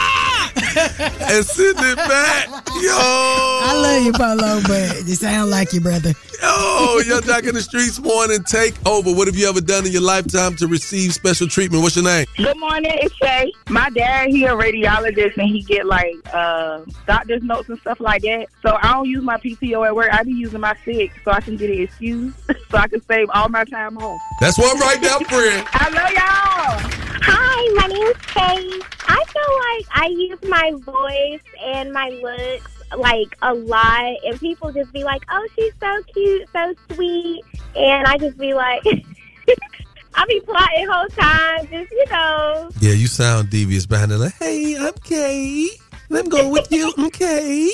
I'm- and send it back. Yo. I love you, Polo, but it sound like you, brother. Yo, Yung Joc in the Streetz morning take over. What have you ever done in your lifetime to receive special treatment? What's your name? Good morning, it's Shay. My dad, he a radiologist and he get like uh, doctor's notes and stuff like that. So I don't use my PTO at work. I be using my sick so I can get it excused so I can save all my time home. That's one right now, friend. I love y'all. Hi, my name is Kay. I feel like I use my voice and my looks like a lot, and people just be like, "Oh, she's so cute, so sweet," and I just be like, I be plotting whole time, just you know. Yeah, you sound devious behind it. Like, hey, I'm Kay. Let me go with you. I'm. I said,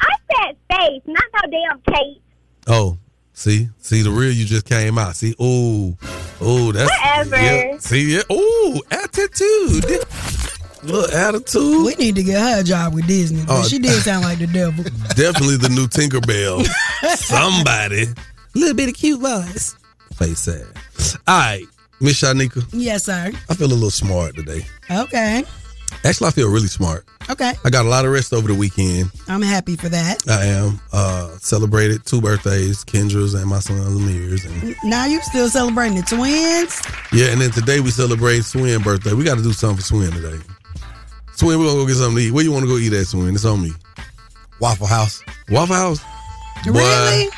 I said face, not no damn Kate. Oh, see, see, the real you just came out. See, oh, oh, that's Whatever. Yeah, see, yeah, oh, attitude, little attitude. We need to get her a job with Disney. But Oh, she did sound like the devil. Definitely the new Tinkerbell. Somebody, little bit of cute voice. Face sad. All right, Miss Shyneka, yes, sir. I feel a little smart today. Okay. Actually, I feel really smart. Okay. I got a lot of rest over the weekend. I'm happy for that. I am. Uh celebrated two birthdays, Kendra's and my son Amir's. And Now you're still celebrating the twins? yeah, and then today we celebrate Swin birthday. We got to do something for Swin today. Swin, we're gonna go get something to eat. Where you wanna go eat at, Swin? It's on me. Waffle House. Waffle House? Really?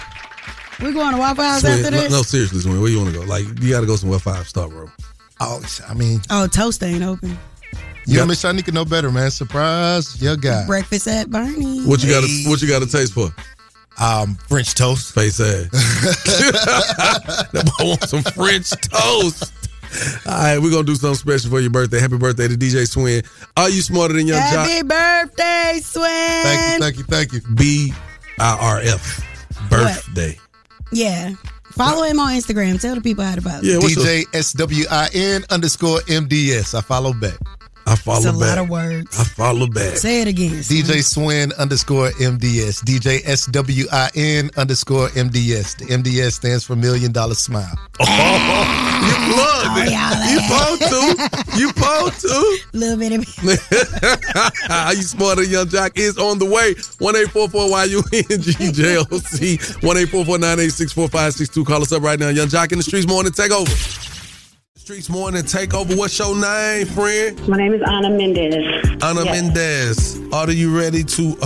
We going to Waffle House Swin, after no, this? no, seriously, Swin, where you wanna go? Like, you gotta go somewhere five star, bro. Oh, I mean, Oh, toast ain't open. you and Miss Shyneka know better, man. Surprise, your guy. Breakfast at Bernie. What you got to what you got to taste for? Um, French toast. Face ass. that boy wants some French toast. All right, we're gonna do something special for your birthday. Happy birthday to DJ Swin. Are you smarter than Yung Joc? Happy birthday, Swin. Thank you, thank you, thank you. B I R F. Birthday. Yeah. Follow him on Instagram. Tell the people how to follow. Yeah, DJ SWIN underscore MDS. I follow back. I follow It's a back. lot of words. I follow back. Say it again. DJ Swin underscore MDS. DJ SWIN underscore MDS. The MDS stands for Million Dollar Smile. you plugged oh, it. You supposed to. You supposed to. Little bit of me. Are you smarter than Yung Joc is on the way. One eight four four Y U N G J O C. One eight four four nine eight six four five six two. Call us up right now. Yung Joc in the Streetz morning. Take over. Streetz morning. Take over. What's your name, friend? My name is Ana Mendez. Ana Yes. Mendez. Are you ready to?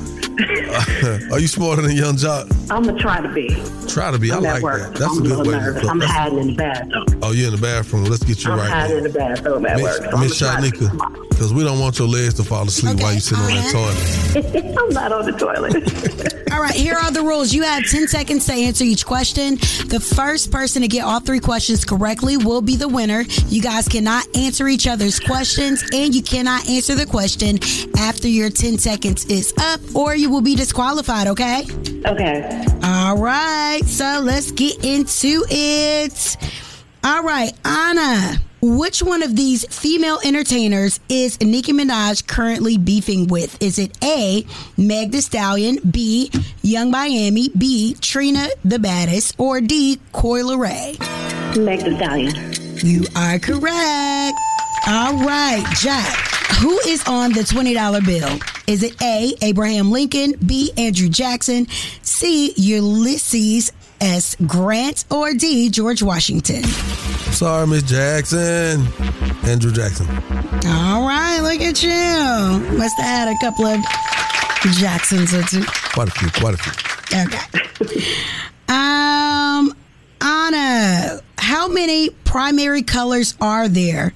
Uh, are you smarter than Yung Joc? I'm gonna try to be. Try to be. I I'm at like work. that. That's I'm a good way. to nervous. put- I'm that's- hiding in the bathroom. Oh, you're in the bathroom. Let's get you I'm right hiding there. in the bathroom at work. Miss, So I'm Miss Shyneka, because we don't want your legs to fall asleep while you sitting on that toilet. I'm not on the toilet. All right, here are the rules. You have 10 seconds to answer each question. The first person to get all three questions correctly will be the winner. You guys cannot answer each other's questions, and you cannot answer the question after your 10 seconds is up, or you will be disqualified, okay? Okay. All right, so let's get into it. All right, Anna, which one of these female entertainers is Nicki Minaj currently beefing with? Is it A, Meg Thee Stallion, B, Yung Miami, B, Trina the Baddest, or D, Coi Leray? Meg Thee Stallion. You are correct. All right, Jack. Who is on the $20 bill? Is it A, Abraham Lincoln, B, Andrew Jackson, C, Ulysses S. Grant, or D, George Washington? Sorry, Miss Jackson. Andrew Jackson. All right, look at you. Must have had a couple of Jacksons or two. Quite a few. Quite a few. Okay. Um, Anna, how many primary colors are there?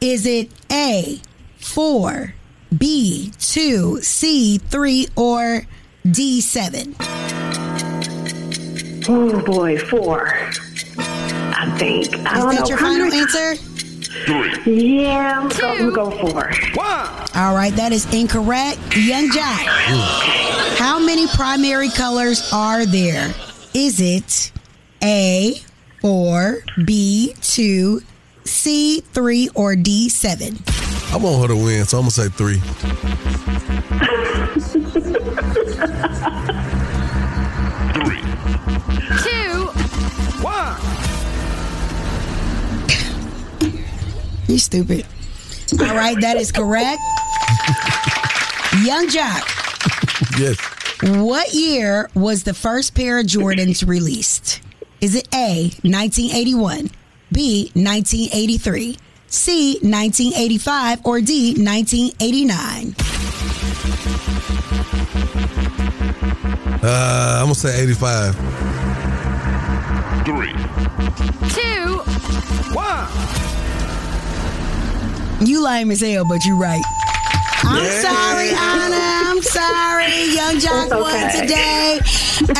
Is it A, four, B, two, C, three, or D, seven? Oh boy, four. I think. I Is don't that know. your final Hundred- answer? Yeah, I'm gonna go, four. four. All right, that is incorrect. Yung Joc, how many primary colors are there? Is it A, four, B, two, C, three, or D, seven? I want her to win, so I'm gonna say three. Two. One. You stupid. All right, that is correct. Yung Joc, Yes. what year was the first pair of Jordans released? Is it A, 1981, B, 1983, C, 1985, or D, 1989? Uh, I'm gonna say 85. Three. Two. One. You lame as hell, but you right. I'm sorry, Anna. I'm sorry. Yung Joc It's won today.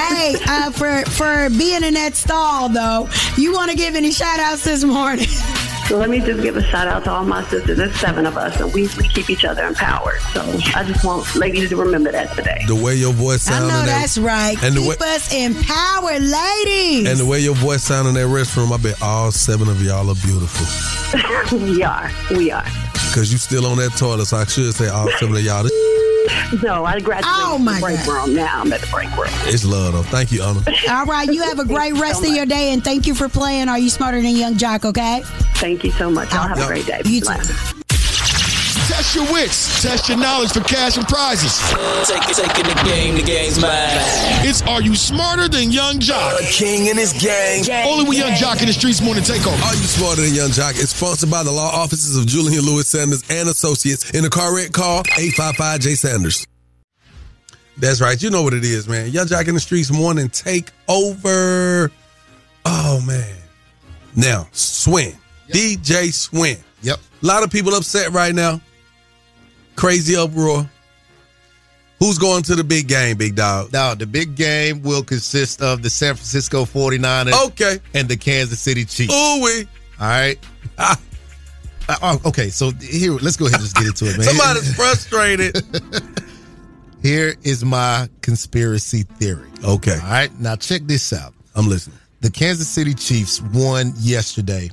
hey, uh, for for being in that stall though, you want to give any shout outs this morning? So let me just give a shout out to all my sisters. There's seven of us, and we, we keep each other empowered. So I just want ladies to remember that today. The way your voice sounds. I know in that, that's right. And the keep way- us empowered, ladies. and the way your voice sounds in that restroom, I bet all seven of y'all are beautiful. we are. We are. Cause you still on that toilet, so I should say all seven of y'all. No, I graduated Oh, from my the break God. room. Now I'm at the break room. It's love though. Thank you, Anna. All right, you have a great rest so of your day, and thank you for playing. Are you smarter than Yung Joc? Okay. Thank you so much. Y'all have a great day. You too. Test your wits. Test your knowledge for cash and prizes. Take, it, taking the game, the game's mine. It's Are You Smarter Than Yung Joc? A king and his gang. Only with Yung Joc in the Streetz morning takeover. Are you smarter than Yung Joc? It's sponsored by the law offices of Julian Lewis Sanders and Associates. In a car wreck, call 855 J Sanders. That's right. You know what it is, man. Yung Joc in the Streetz morning take over. Oh man. Now, Swin. DJ Swin. Yep. A lot of people upset right now. Crazy uproar. Who's going to the big game, big dog? Now, the big game will consist of the San Francisco 49ers Okay. and the Kansas City Chiefs. Ooh we. All right. Uh, oh, okay, so here, let's go ahead and just get into it, man. Somebody's frustrated. Here is my conspiracy theory. Okay. All right. Now check this out. I'm listening. The Kansas City Chiefs won yesterday.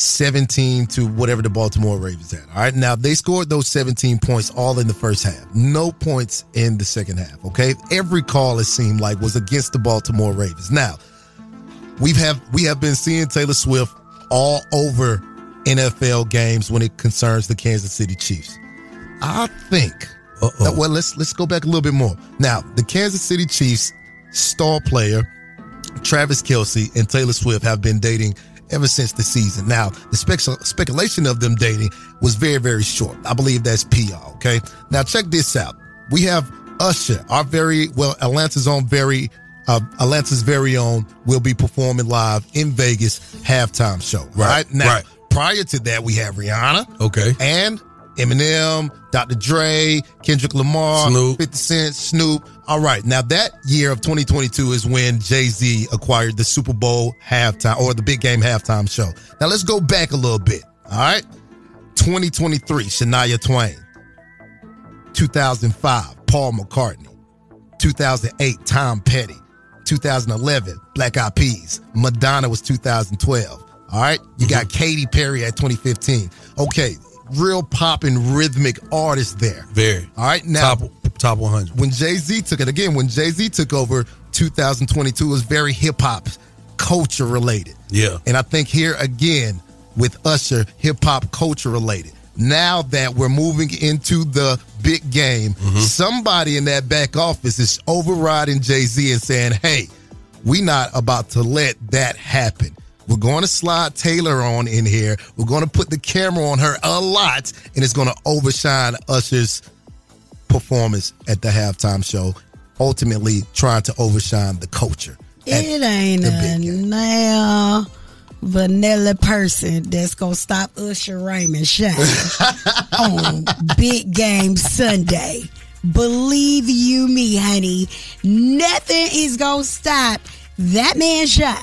17 to whatever the Baltimore Ravens had. All right. Now they scored those 17 points all in the first half. No points in the second half. Okay. Every call it seemed like was against the Baltimore Ravens. Now, we've have we have been seeing Taylor Swift all over NFL games when it concerns the Kansas City Chiefs. I think that- uh, well let's let's go back a little bit more. Now, the Kansas City Chiefs star player Travis Kelce and Taylor Swift have been dating ever since the season. Now, the spec- speculation of them dating was very, very short. I believe that's PR, okay? Now, check this out. We have Usher, our very, well, Atlanta's own very, uh, Atlanta's very own, will be performing live in Vegas halftime show. Right. Now, right. prior to that, we have Rihanna. Okay. And Eminem, Dr. Dre, Kendrick Lamar, Snoop. 50 Cent, Snoop. All right. Now that year of 2022 is when Jay-Z acquired the Super Bowl halftime or the big game halftime show. Now let's go back a little bit. All right. 2023, Shania Twain. 2005, Paul McCartney. 2008, Tom Petty. 2011, Black Eyed Peas. Madonna was 2012. All right. You got mm-hmm. Katy Perry at 2015. Okay. Real popping rhythmic artist there. Very. All right. Now, top top 100. when Jay Z took it again, when Jay Z took over 2022, it was very hip hop culture related. Yeah. And I think here again with Usher, hip hop culture related. Now that we're moving into the big game, mm-hmm. somebody in that back office is overriding Jay Z and saying, hey, we not about to let that happen. We're going to slide Taylor on in here. We're going to put the camera on her a lot, and it's going to overshine Usher's performance at the halftime show, ultimately trying to overshine the culture. It ain't a now vanilla person that's gonna stop Usher Raymond shine on Big Game Sunday. Believe you me, honey, nothing is gonna stop that man shine.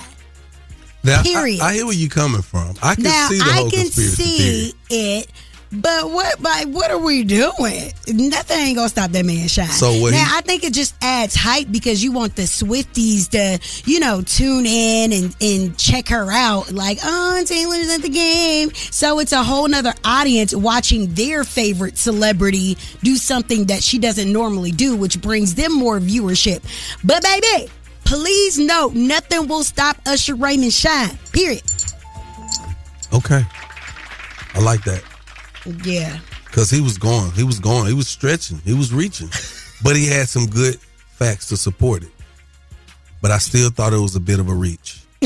Now, I- Period. I, hear where you're coming from. I can now see the I whole can conspiracy see theory. it, but what? Like, what are we doing? Nothing ain't gonna stop that man shine. So what now he- I think it just adds hype because you want the Swifties to, you know, tune in and and check her out. Like, oh, Taylor's at the game, so it's a whole nother audience watching their favorite celebrity do something that she doesn't normally do, which brings them more viewership. But baby. Please note, nothing will stop Usher Raymond shine. Period. Okay. I like that. Yeah. Because he was going. He was going. He was stretching. He was reaching. but he had some good facts to support it. But I still thought it was a bit of a reach.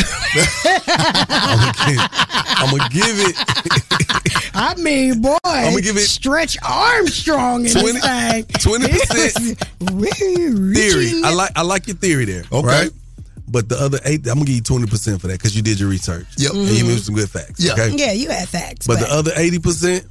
I'm gonna give it. I mean, boy, I'ma give it- Stretch Armstrong in 20 this thing. 20%. theory. I like I like your theory there. Okay. Right? But the other eight, I'm gonna give you twenty percent for that because you did your research. Yep. And you moved some good facts. Yeah. Okay. Yeah, you had facts. But the other eighty percent,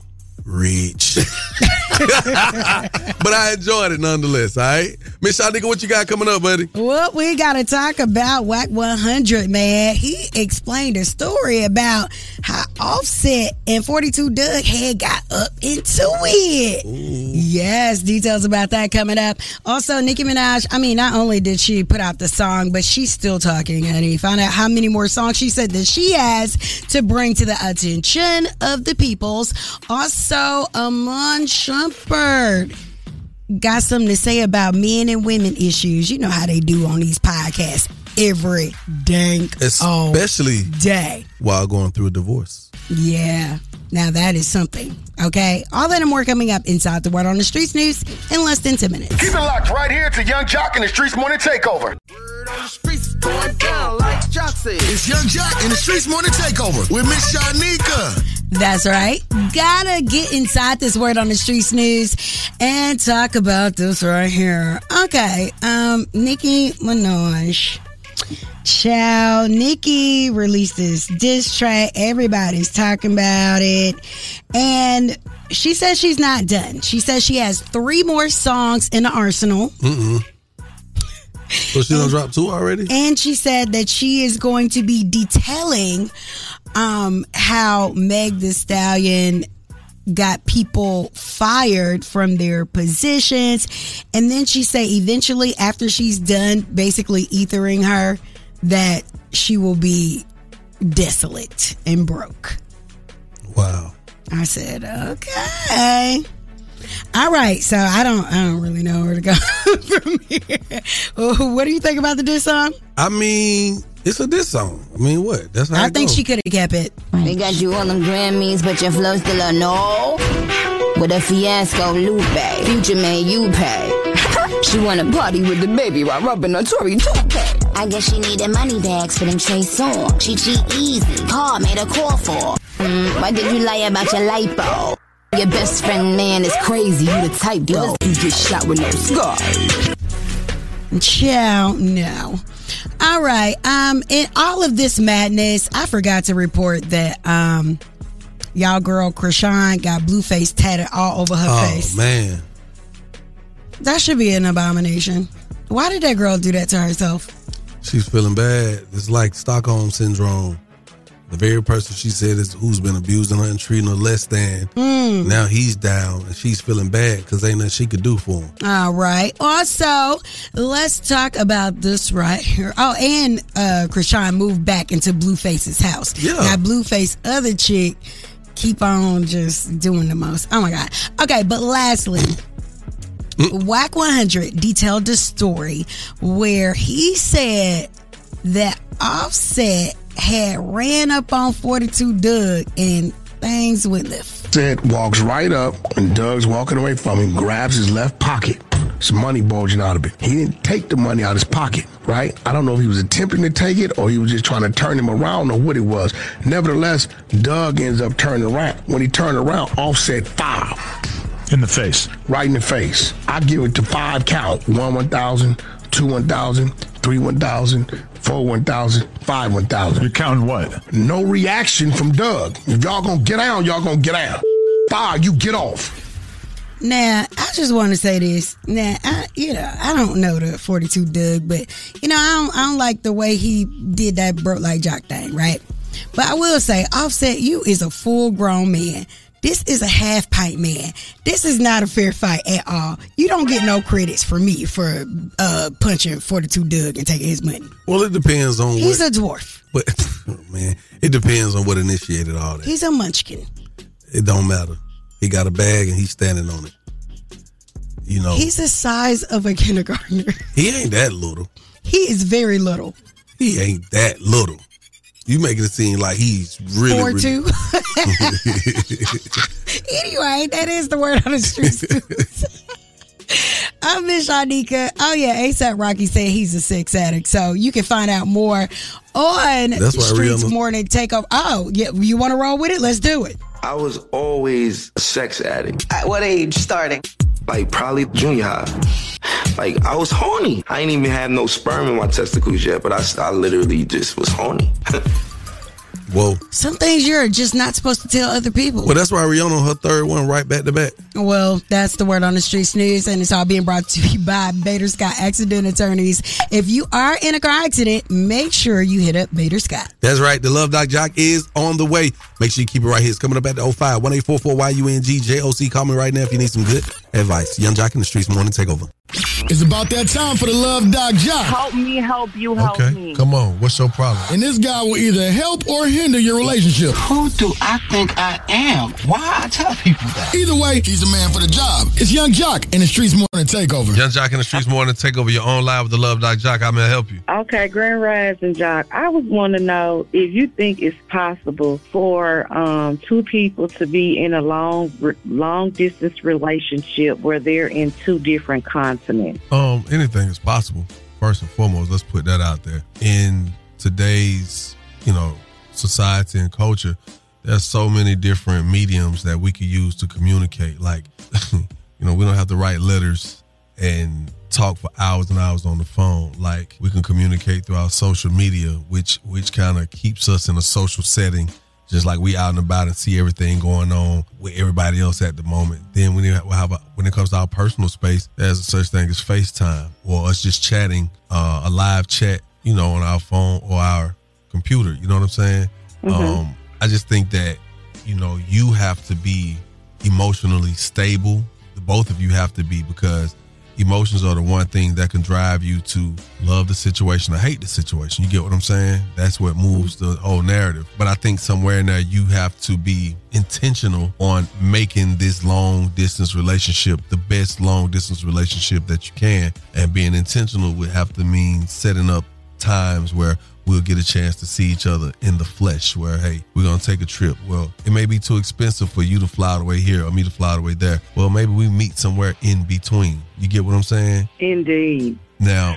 reach. but I enjoyed it nonetheless. All right, Miss Shyneka, what you got coming up, buddy? What we got to talk about Wack 100, man. He explained a story about how Offset and 42 Dugg had got up into it. Yes, details about that coming up. Also, Nicki Minaj, I mean, not only did she put out the song, but she's still talking, honey. Find out how many more songs she said that she has to bring to the attention of the peoples. Also, Iman Shumpert got something to say about men and women issues. You know how they do on these podcasts every dang Especially day. while going through a divorce. Yeah. Now that is something. Okay. All that and more coming up inside the Word on the Streets news in less than 10 minutes. Keep it locked right here to Yung Joc in the Streetz Morning Takeover. Going down like Joc said. It's Yung Joc in the Streetz Morning Takeover with Miss Shyneka. That's right. Gotta get inside this word on the streets news and talk about this right here. Okay. Um, Nicki Minaj. Child, Nicki released this diss track. Everybody's talking about it. And she says she's not done. She says she has three more songs in the arsenal. Mm-mm. So she done dropped two already? And she said that she is going to be detailing um, how Meg the Stallion got people fired from their positions. And then she say eventually, after she's done basically ethering her, that she will be desolate and broke. Wow. I said, okay. All right, so I don't, I don't really know where to go from here. What do you think about the diss song? I mean, it's a diss song. I mean, what? That's how I it think goes. she could have kept it. They got you on them Grammys, but your flow still a no. With a fiasco Lupe, future man you pay. she wanna party with the baby while rubbing her Tory toupee. I guess she needed money bags for them Trey Songz. She cheat easy, Paul made a call for. Mm, why did you lie about your lipo? Your best friend man is crazy, you the type though. You get shot with no scars. Chow, no. All right. Um, in all of this madness, I forgot to report that um, y'all girl Chrisean got Blueface tatted all over her oh face. Oh man. That should be an abomination. Why did that girl do that to herself? She's feeling bad. It's like Stockholm syndrome. The very person she said is who's been abusing her and treating her less than. Mm. Now he's down and she's feeling bad because ain't nothing she could do for him. All right. Also, let's talk about this right here. Oh, and uh Chrisean moved back into Blueface's house. Yeah. Now Blueface other chick keep on just doing the most. Oh my god. Okay, but lastly, Wack 100 detailed the story where he said that Offset had ran up on 42 Dugg and things went left. Said walks right up and Dugg's walking away from him, grabs his left pocket. Some money bulging out of it. He didn't take the money out of his pocket, right? I don't know if he was attempting to take it or he was just trying to turn him around or what it was. Nevertheless, Dugg ends up turning around. When he turned around, Offset five. In the face. Right in the face. I give it to five count. One one thousand, two one thousand, three one thousand, four one thousand, five one thousand. You're counting what? No reaction from Dugg. If y'all gonna get down, y'all gonna get down. Five, you get off. Now, I just want to say this. Now, I, you know, I don't know the 42 Dugg, but you know, I don't, I don't like the way he did that broke like jock thing, right? But I will say, Offset, you is a full grown man. This is a half pint man. This is not a fair fight at all. You don't get no credits for me for uh, punching 42 Dugg and taking his money. Well, it depends on He's what. a dwarf. But man, it depends on what initiated all that. He's a munchkin. It don't matter. He got a bag and he's standing on it. You know, He's the size of a kindergartner. he ain't that little. He is very little. He ain't that little. You making it seem like he's really, Four really two. anyway, that is the word on the streets. I'm Miss Shyneka. Oh yeah, ASAP Rocky said he's a sex addict. So you can find out more on That's why Streetz Rihanna- Morning Takeover. Oh, yeah, you want to roll with it? Let's do it. I was always a sex addict. At what age starting? Like probably junior high. Like I was horny. I ain't even have no sperm in my testicles yet, but I, I literally just was horny. Whoa. Some things you're just not supposed to tell other people. Well, that's why Rihanna on her third one right back to back. Well, that's the word on the streets news, and it's all being brought to you by Bader Scott Accident Attorneys. If you are in a car accident, make sure you hit up Bader Scott. That's right. The Love Doc Joc is on the way. Make sure you keep it right here. It's coming up at the 05 1844 YUNG JOC. Call me right now if you need some good advice. Yung Joc in the Streetz Morning Takeover. It's about that time for the Love Doc Joc. Help me, help you, help me. Come on. What's your problem? And this guy will either help or hinder your relationship. Who do I think I am? Why I tell people that? Either way, he's the man for the job. It's Yung Joc in the Streetz Morning Takeover. Yung Joc in the Streetz Morning Takeover. Your own live with the Love Doc Joc. I'm going to help you? Okay, Grand Rise and Jock, I was want to know if you think it's possible for um, two people to be in a long, long distance relationship where they're in two different continents. Um, anything is possible. First and foremost, let's put that out there. In today's, you know, society and culture, there's so many different mediums that we could use to communicate. Like, you know, we don't have to write letters and talk for hours and hours on the phone. Like, we can communicate through our social media, which which kind of keeps us in a social setting. Just like we out and about and see everything going on with everybody else at the moment. Then when a, when it comes to our personal space, there's a such thing as FaceTime or us just chatting, uh, a live chat, you know, on our phone or our computer. You know what I'm saying? Mhm. Um, I just think that you know you have to be emotionally stable. The both of you have to be because emotions are the one thing that can drive you to love the situation or hate the situation. You get what I'm saying? That's what moves the whole narrative. But I think somewhere in there you have to be intentional on making this long distance relationship the best long distance relationship that you can. And being intentional would have to mean setting up times where we'll get a chance to see each other in the flesh where hey we're gonna take a trip. Well it may be too expensive for you to fly all the way here or me to fly all the way there. Well maybe we meet somewhere in between. You get what i'm saying? Indeed. now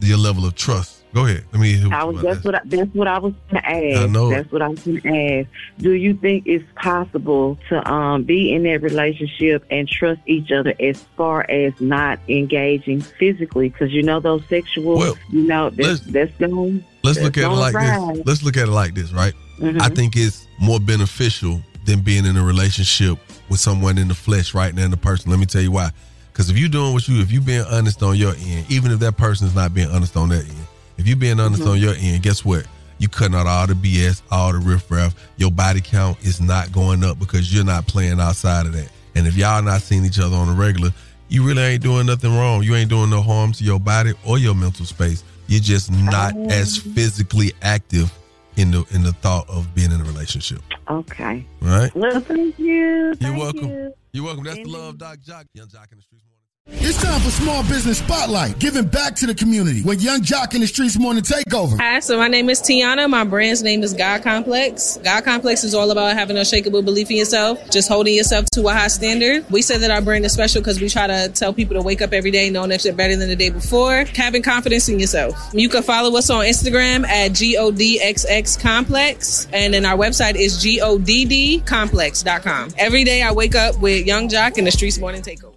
your level of trust go ahead let me hear I was that's what I, that's what I was going to ask. I know. That's what I was going to ask. Do you think it's possible to um, be in that relationship and trust each other as far as not engaging physically? Because you know those sexual, you know that's that's going. let's that's look at it like rise. this let's look at it like this right Mhm. i think it's more beneficial than being in a relationship with someone in the flesh right now in the person let me tell you why because if you're doing what you if you being honest on your end even if that person is not being honest on their end if you being honest Mhm. on your end guess what you cutting out all the BS, all the riffraff. Your body count is not going up because you're not playing outside of that. And if y'all not seeing each other on a regular, you really ain't doing nothing wrong. You ain't doing no harm to your body or your mental space. You're just not as physically active in the in the thought of being in a relationship. Okay. Right? Well, thank you. You're welcome. You're welcome. That's the love, Doc Joc. Yung Joc in the Streetz. It's time for Small Business Spotlight, giving back to the community with Yung Joc in the Streetz Morning Takeover. Hi, so my name is Tiana. My brand's name is God Complex. God Complex is all about having unshakable belief in yourself, just holding yourself to a high standard. We say that our brand is special because we try to tell people to wake up every day knowing that they're better than the day before, having confidence in yourself. You can follow us on Instagram at GODXX Complex, and then our website is GODDComplex.com. Every day I wake up with Yung Joc in the Streetz Morning Takeover.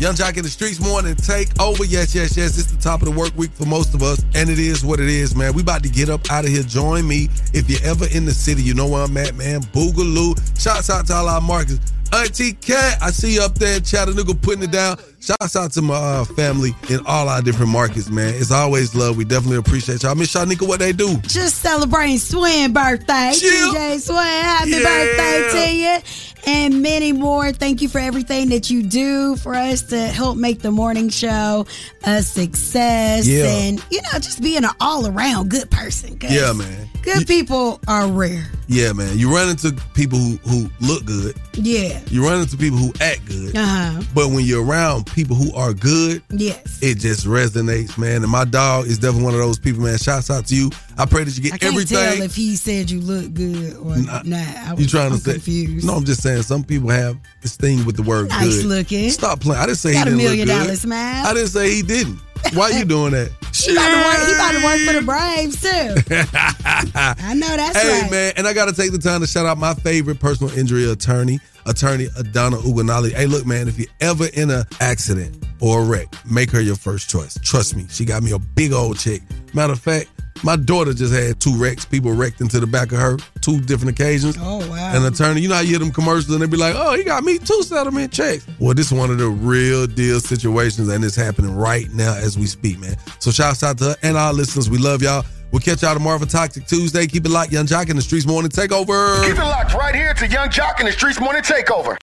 Yung Joc in the Streetz morning take over. Yes, yes, yes. It's the top of the work week for most of us. And it is what it is, man. We about to get up out of here. Join me. If you're ever in the city, you know where I'm at, man. Boogaloo. Shouts out to all our markets. Auntie Cat, I see you up there in Chattanooga putting it down. Shouts out to my uh, family in all our different markets, man. It's always love. We definitely appreciate y'all. Miss Shyneka, what they do? Just celebrating Swin birthday. Chill. DJ Swin, happy Yeah. birthday to you. And many more. Thank you for everything that you do for us to help make the morning show a success. Yeah. And, you know, just being an all around good person. Yeah, man. Good people are rare. Yeah, man. You run into people who, who look good. Yeah. You run into people who act good. Uh huh. But when you're around people who are good, Yes. it just resonates, man. And my dog is definitely one of those people, man. Shouts out to you. I pray that you get everything. I can't everything. tell if he said you look good or not. I you trying to I'm say? confused. No, I'm just saying. Some people have this thing with the word Nice good. looking. Stop playing. I didn't say Got a he didn't million look good. dollar smile. I didn't say he didn't. Why you doing that? He about, to work, he about to work for the Braves too. I know that's hey right. man, and I gotta take the time to shout out my favorite personal injury attorney, attorney uh, Adana Uganali. Hey, look, man, if you're ever in an accident or a wreck, make her your first choice. Trust me, she got me a big old check. Matter of fact, my daughter just had two wrecks. People wrecked into the back of her, two different occasions. Oh wow. An attorney, you know how you hear them commercials and they be like, oh, he got me two settlement checks. Well, this is one of the real deal situations and it's happening right now as we speak, man. So shouts out to her and our listeners. We love y'all. We'll catch y'all tomorrow for Toxic Tuesday. Keep it locked, Yung Joc in the Streetz Morning Takeover. Keep it locked right here to Yung Joc in the Streetz Morning Takeover.